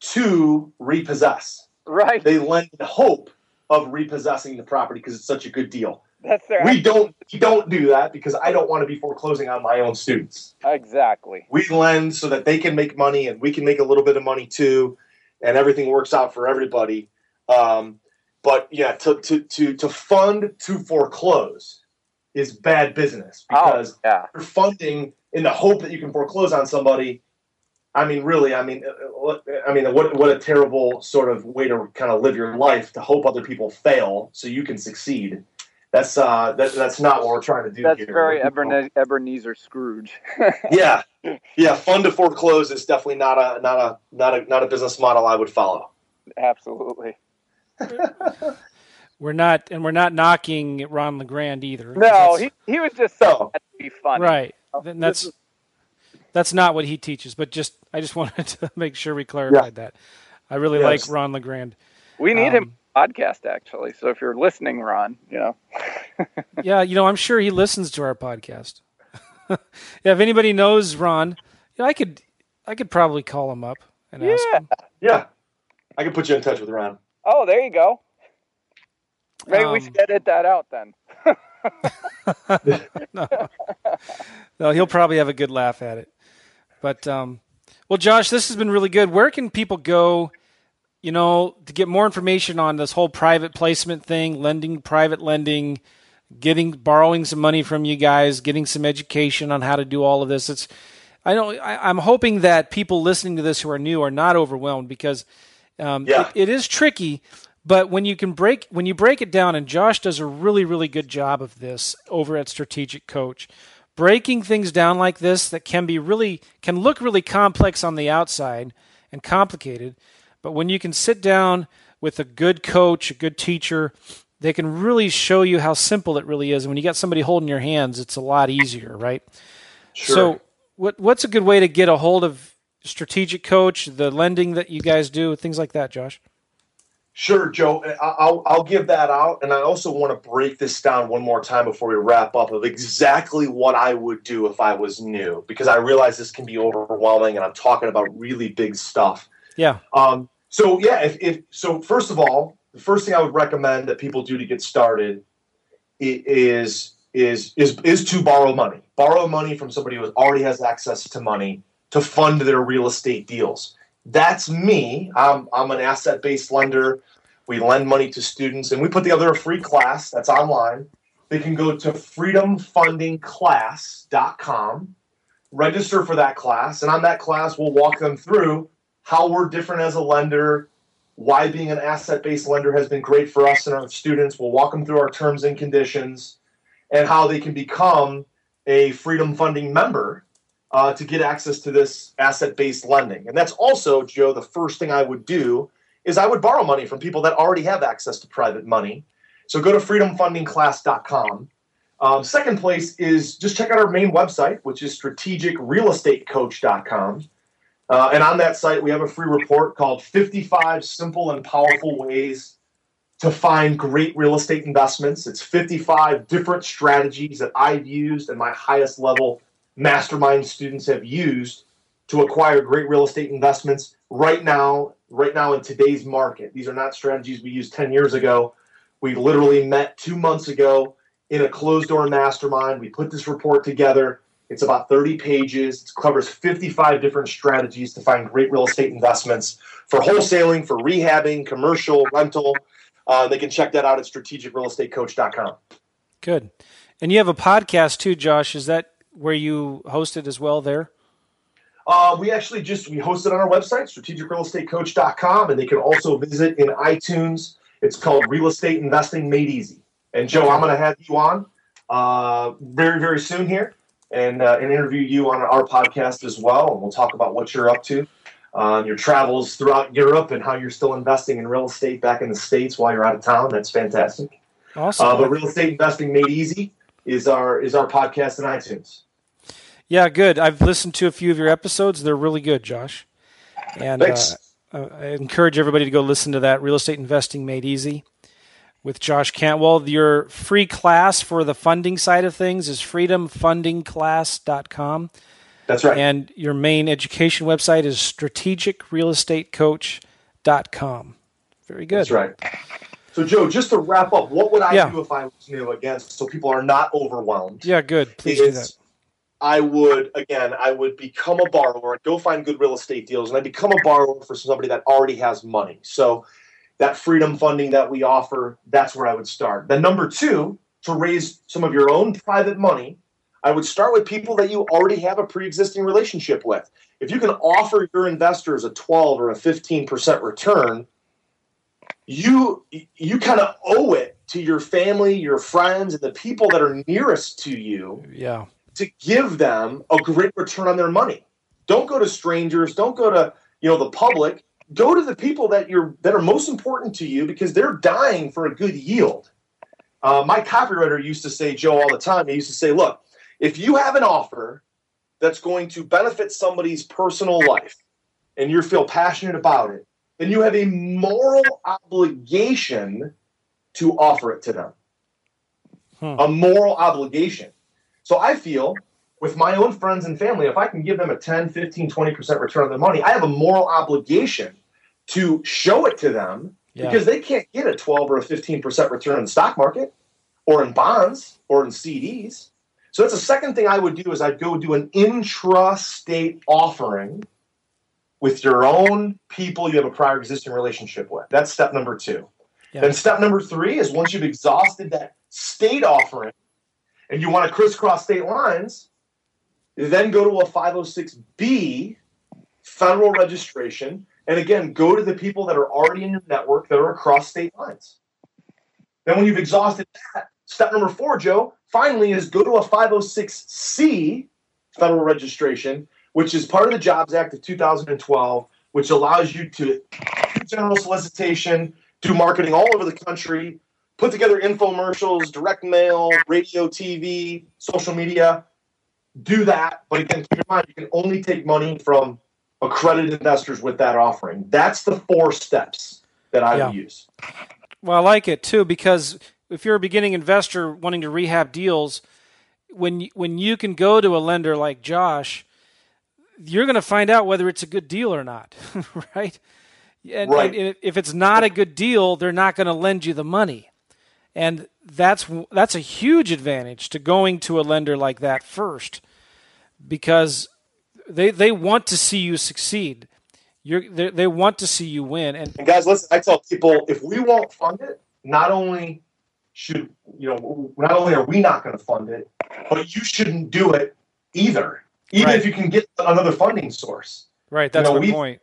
to repossess. Right. They lend in hope of repossessing the property because it's such a good deal. That's their We don't we don't do that because I don't want to be foreclosing on my own students. exactly. We lend so that they can make money and we can make a little bit of money too, and everything works out for everybody. Um, but yeah, to, to to to fund to foreclose is bad business because oh, yeah. you're funding in the hope that you can foreclose on somebody. I mean, really, I mean, uh, what- I mean, what what a terrible sort of way to kind of live your life to hope other people fail so you can succeed. That's uh, that, that's not what we're trying to do That's here. very We're- Ebenezer Scrooge. [laughs] Yeah, yeah. Fund to foreclose is definitely not a not a not a not a business model I would follow. Absolutely. [laughs] We're not, and we're not knocking Ron LeGrand either. No, he, he was just No. so to be funny. right. Oh, Then that's is- that's not what he teaches. But just, I just [laughs] wanted to make sure we clarified that. I really Yes. like Ron LeGrand. We need him Um, podcast actually. So if you're listening, Ron, you know. [laughs] Yeah, you know, I'm sure he listens to our podcast. [laughs] yeah, if anybody knows Ron, you know, I could, I could probably call him up and ask Yeah. him. Yeah, I can put you in touch with Ron. Oh, there you go. Maybe we Um, should edit that out then. [laughs] no. no, he'll probably have a good laugh at it. But um, Well, Josh, this has been really good. Where can people go, you know, to get more information on this whole private placement thing, lending, private lending, getting borrowing some money from you guys, getting some education on how to do all of this? It's I know I, am hoping that people listening to this who are new are not overwhelmed because um, yeah. it, it is tricky. But when you can break when you break it down, and Josh does a really really good job of this over at Strategic Coach, breaking things down like this that can be really can look really complex on the outside and complicated, but when you can sit down with a good coach, a good teacher, they can really show you how simple it really is. And when you got somebody holding your hands, it's a lot easier, right? Sure. So what what's a good way to get a hold of strategic coach, the lending that you guys do, things like that, Josh? Sure, Joe. I'll, I'll give that out. And I also want to break this down one more time before we wrap up of exactly what I would do if I was new, because I realize this can be overwhelming and I'm talking about really big stuff. Yeah. Um, so, yeah, if, if so, first of all, the first thing I would recommend that people do to get started is is is is to borrow money. Borrow money from somebody who already has access to money to fund their real estate deals. That's me. I'm I'm an asset based lender. We lend money to students, and we put together a free class that's online. They can go to freedomfundingclass.com, register for that class, and on that class, we'll walk them through how we're different as a lender, why being an asset based lender has been great for us and our students. We'll walk them through our terms and conditions and how they can become a Freedom Funding member uh, to get access to this asset-based lending. And that's also, Joe, the first thing I would do is I would borrow money from people that already have access to private money. So go to freedomfundingclass.com. Um, second place is just check out our main website, which is strategicrealestatecoach.com. Uh, and on that site, we have a free report called 55 Simple and Powerful Ways to find great real estate investments. It's 55 different strategies that I've used and my highest level mastermind students have used to acquire great real estate investments right now, right now in today's market. These are not strategies we used 10 years ago. We literally met two months ago in a closed door mastermind. We put this report together. It's about 30 pages. It covers 55 different strategies to find great real estate investments for wholesaling, for rehabbing, commercial, rental, uh, they can check that out at strategicrealestatecoach.com. Good. And you have a podcast too, Josh. Is that where you hosted as well there? Uh, we actually just we host it on our website, strategicrealestatecoach.com, and they can also visit in iTunes. It's called Real Estate Investing Made Easy. And Joe, I'm going to have you on uh, very very soon here, and uh, and interview you on our podcast as well, and we'll talk about what you're up to on your travels throughout Europe and how you're still investing in real estate back in the States while you're out of town. That's fantastic. Awesome. Uh, but Real Estate Investing Made Easy is our is our podcast in iTunes. Yeah, good. I've listened to a few of your episodes. They're really good, Josh. And uh, I encourage everybody to go listen to that Real Estate Investing Made Easy with Josh Cantwell. Your free class for the funding side of things is freedomfundingclass.com. That's right. And your main education website is strategicrealestatecoach.com. Very good. That's right. So, Joe, just to wrap up, what would I yeah. do if I was new again so people are not overwhelmed? Yeah, good. Please do that. I would, again, I would become a borrower, go find good real estate deals, and I become a borrower for somebody that already has money. So, that freedom funding that we offer, that's where I would start. Then, number two, to raise some of your own private money I would start with people that you already have a pre-existing relationship with. If you can offer your investors a 12 or a 15% return, you you kind of owe it to your family, your friends, and the people that are nearest to you. Yeah. To give them a great return on their money. Don't go to strangers, don't go to, you know, the public. Go to the people that you're that are most important to you because they're dying for a good yield. Uh, my copywriter used to say, Joe, all the time. He used to say, "Look, if you have an offer that's going to benefit somebody's personal life and you feel passionate about it, then you have a moral obligation to offer it to them. Hmm. A moral obligation. So I feel with my own friends and family, if I can give them a 10, 15, 20% return on their money, I have a moral obligation to show it to them yeah. because they can't get a 12 or a 15% return in the stock market or in bonds or in CDs. So that's the second thing I would do is I'd go do an intra-state offering with your own people you have a prior existing relationship with. That's step number two. Yeah. Then step number three is once you've exhausted that state offering and you want to crisscross state lines, then go to a 506B federal registration. And again, go to the people that are already in your network that are across state lines. Then, when you've exhausted that, step number four, Joe, finally is go to a 506C federal registration, which is part of the Jobs Act of 2012, which allows you to do general solicitation, do marketing all over the country, put together infomercials, direct mail, radio, TV, social media. Do that. But again, keep in mind, you can only take money from accredited investors with that offering. That's the four steps that I yeah. use. Well, I like it too because if you're a beginning investor wanting to rehab deals, when when you can go to a lender like Josh, you're going to find out whether it's a good deal or not, [laughs] right? And, right. and if it's not a good deal, they're not going to lend you the money, and that's that's a huge advantage to going to a lender like that first, because they they want to see you succeed. You're, they, they want to see you win. And, and guys, listen, I tell people if we won't fund it, not only should you know not only are we not going to fund it, but you shouldn't do it either. Even right. if you can get another funding source. Right, that's you know, my point.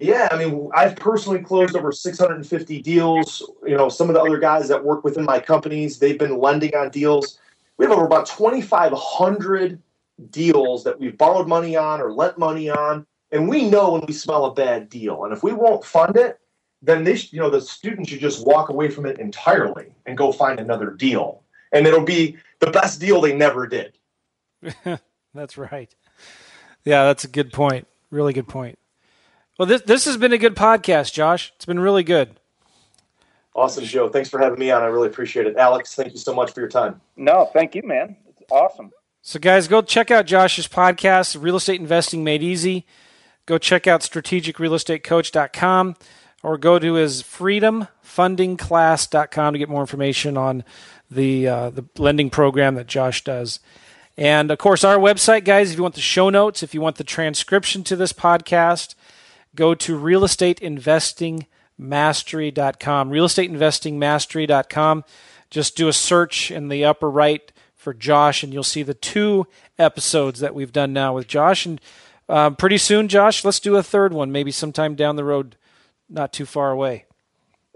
Yeah, I mean, I've personally closed over 650 deals. You know, some of the other guys that work within my companies, they've been lending on deals. We have over about 2,500 deals that we've borrowed money on or lent money on, and we know when we smell a bad deal. And if we won't fund it, then they, you know, the student should just walk away from it entirely and go find another deal, and it'll be the best deal they never did. [laughs] that's right. Yeah, that's a good point. Really good point. Well, this this has been a good podcast, Josh. It's been really good. Awesome, Joe. Thanks for having me on. I really appreciate it. Alex, thank you so much for your time. No, thank you, man. It's awesome. So, guys, go check out Josh's podcast, Real Estate Investing Made Easy. Go check out strategicrealestatecoach.com or go to his freedomfundingclass.com to get more information on the uh, the lending program that Josh does. And of course, our website, guys, if you want the show notes, if you want the transcription to this podcast, go to realestateinvestingmastery.com. Realestateinvestingmastery.com. Just do a search in the upper right for Josh, and you'll see the two episodes that we've done now with Josh. And uh, pretty soon, Josh, let's do a third one, maybe sometime down the road, not too far away.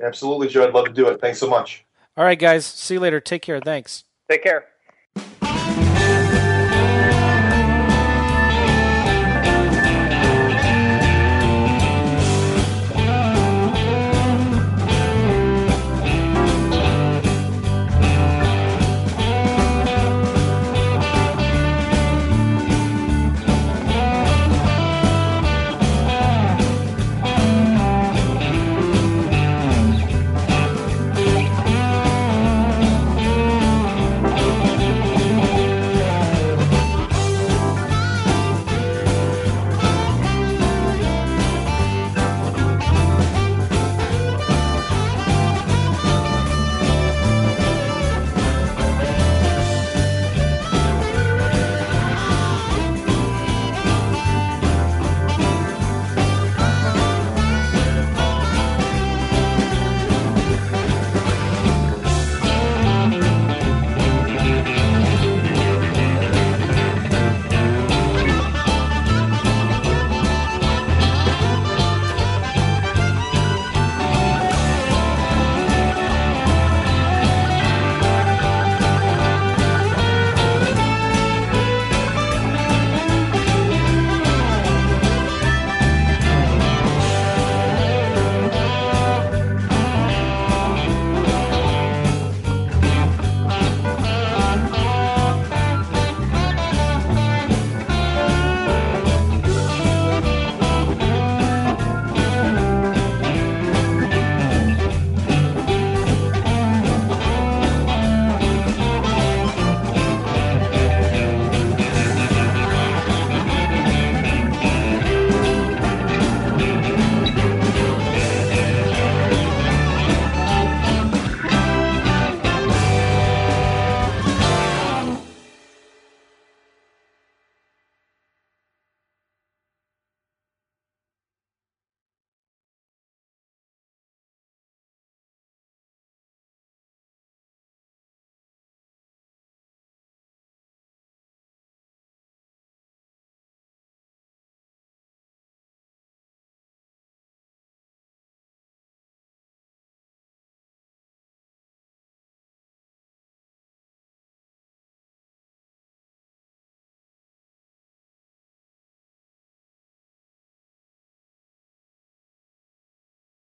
Absolutely, Joe. I'd love to do it. Thanks so much. All right, guys. See you later. Take care. Thanks. Take care.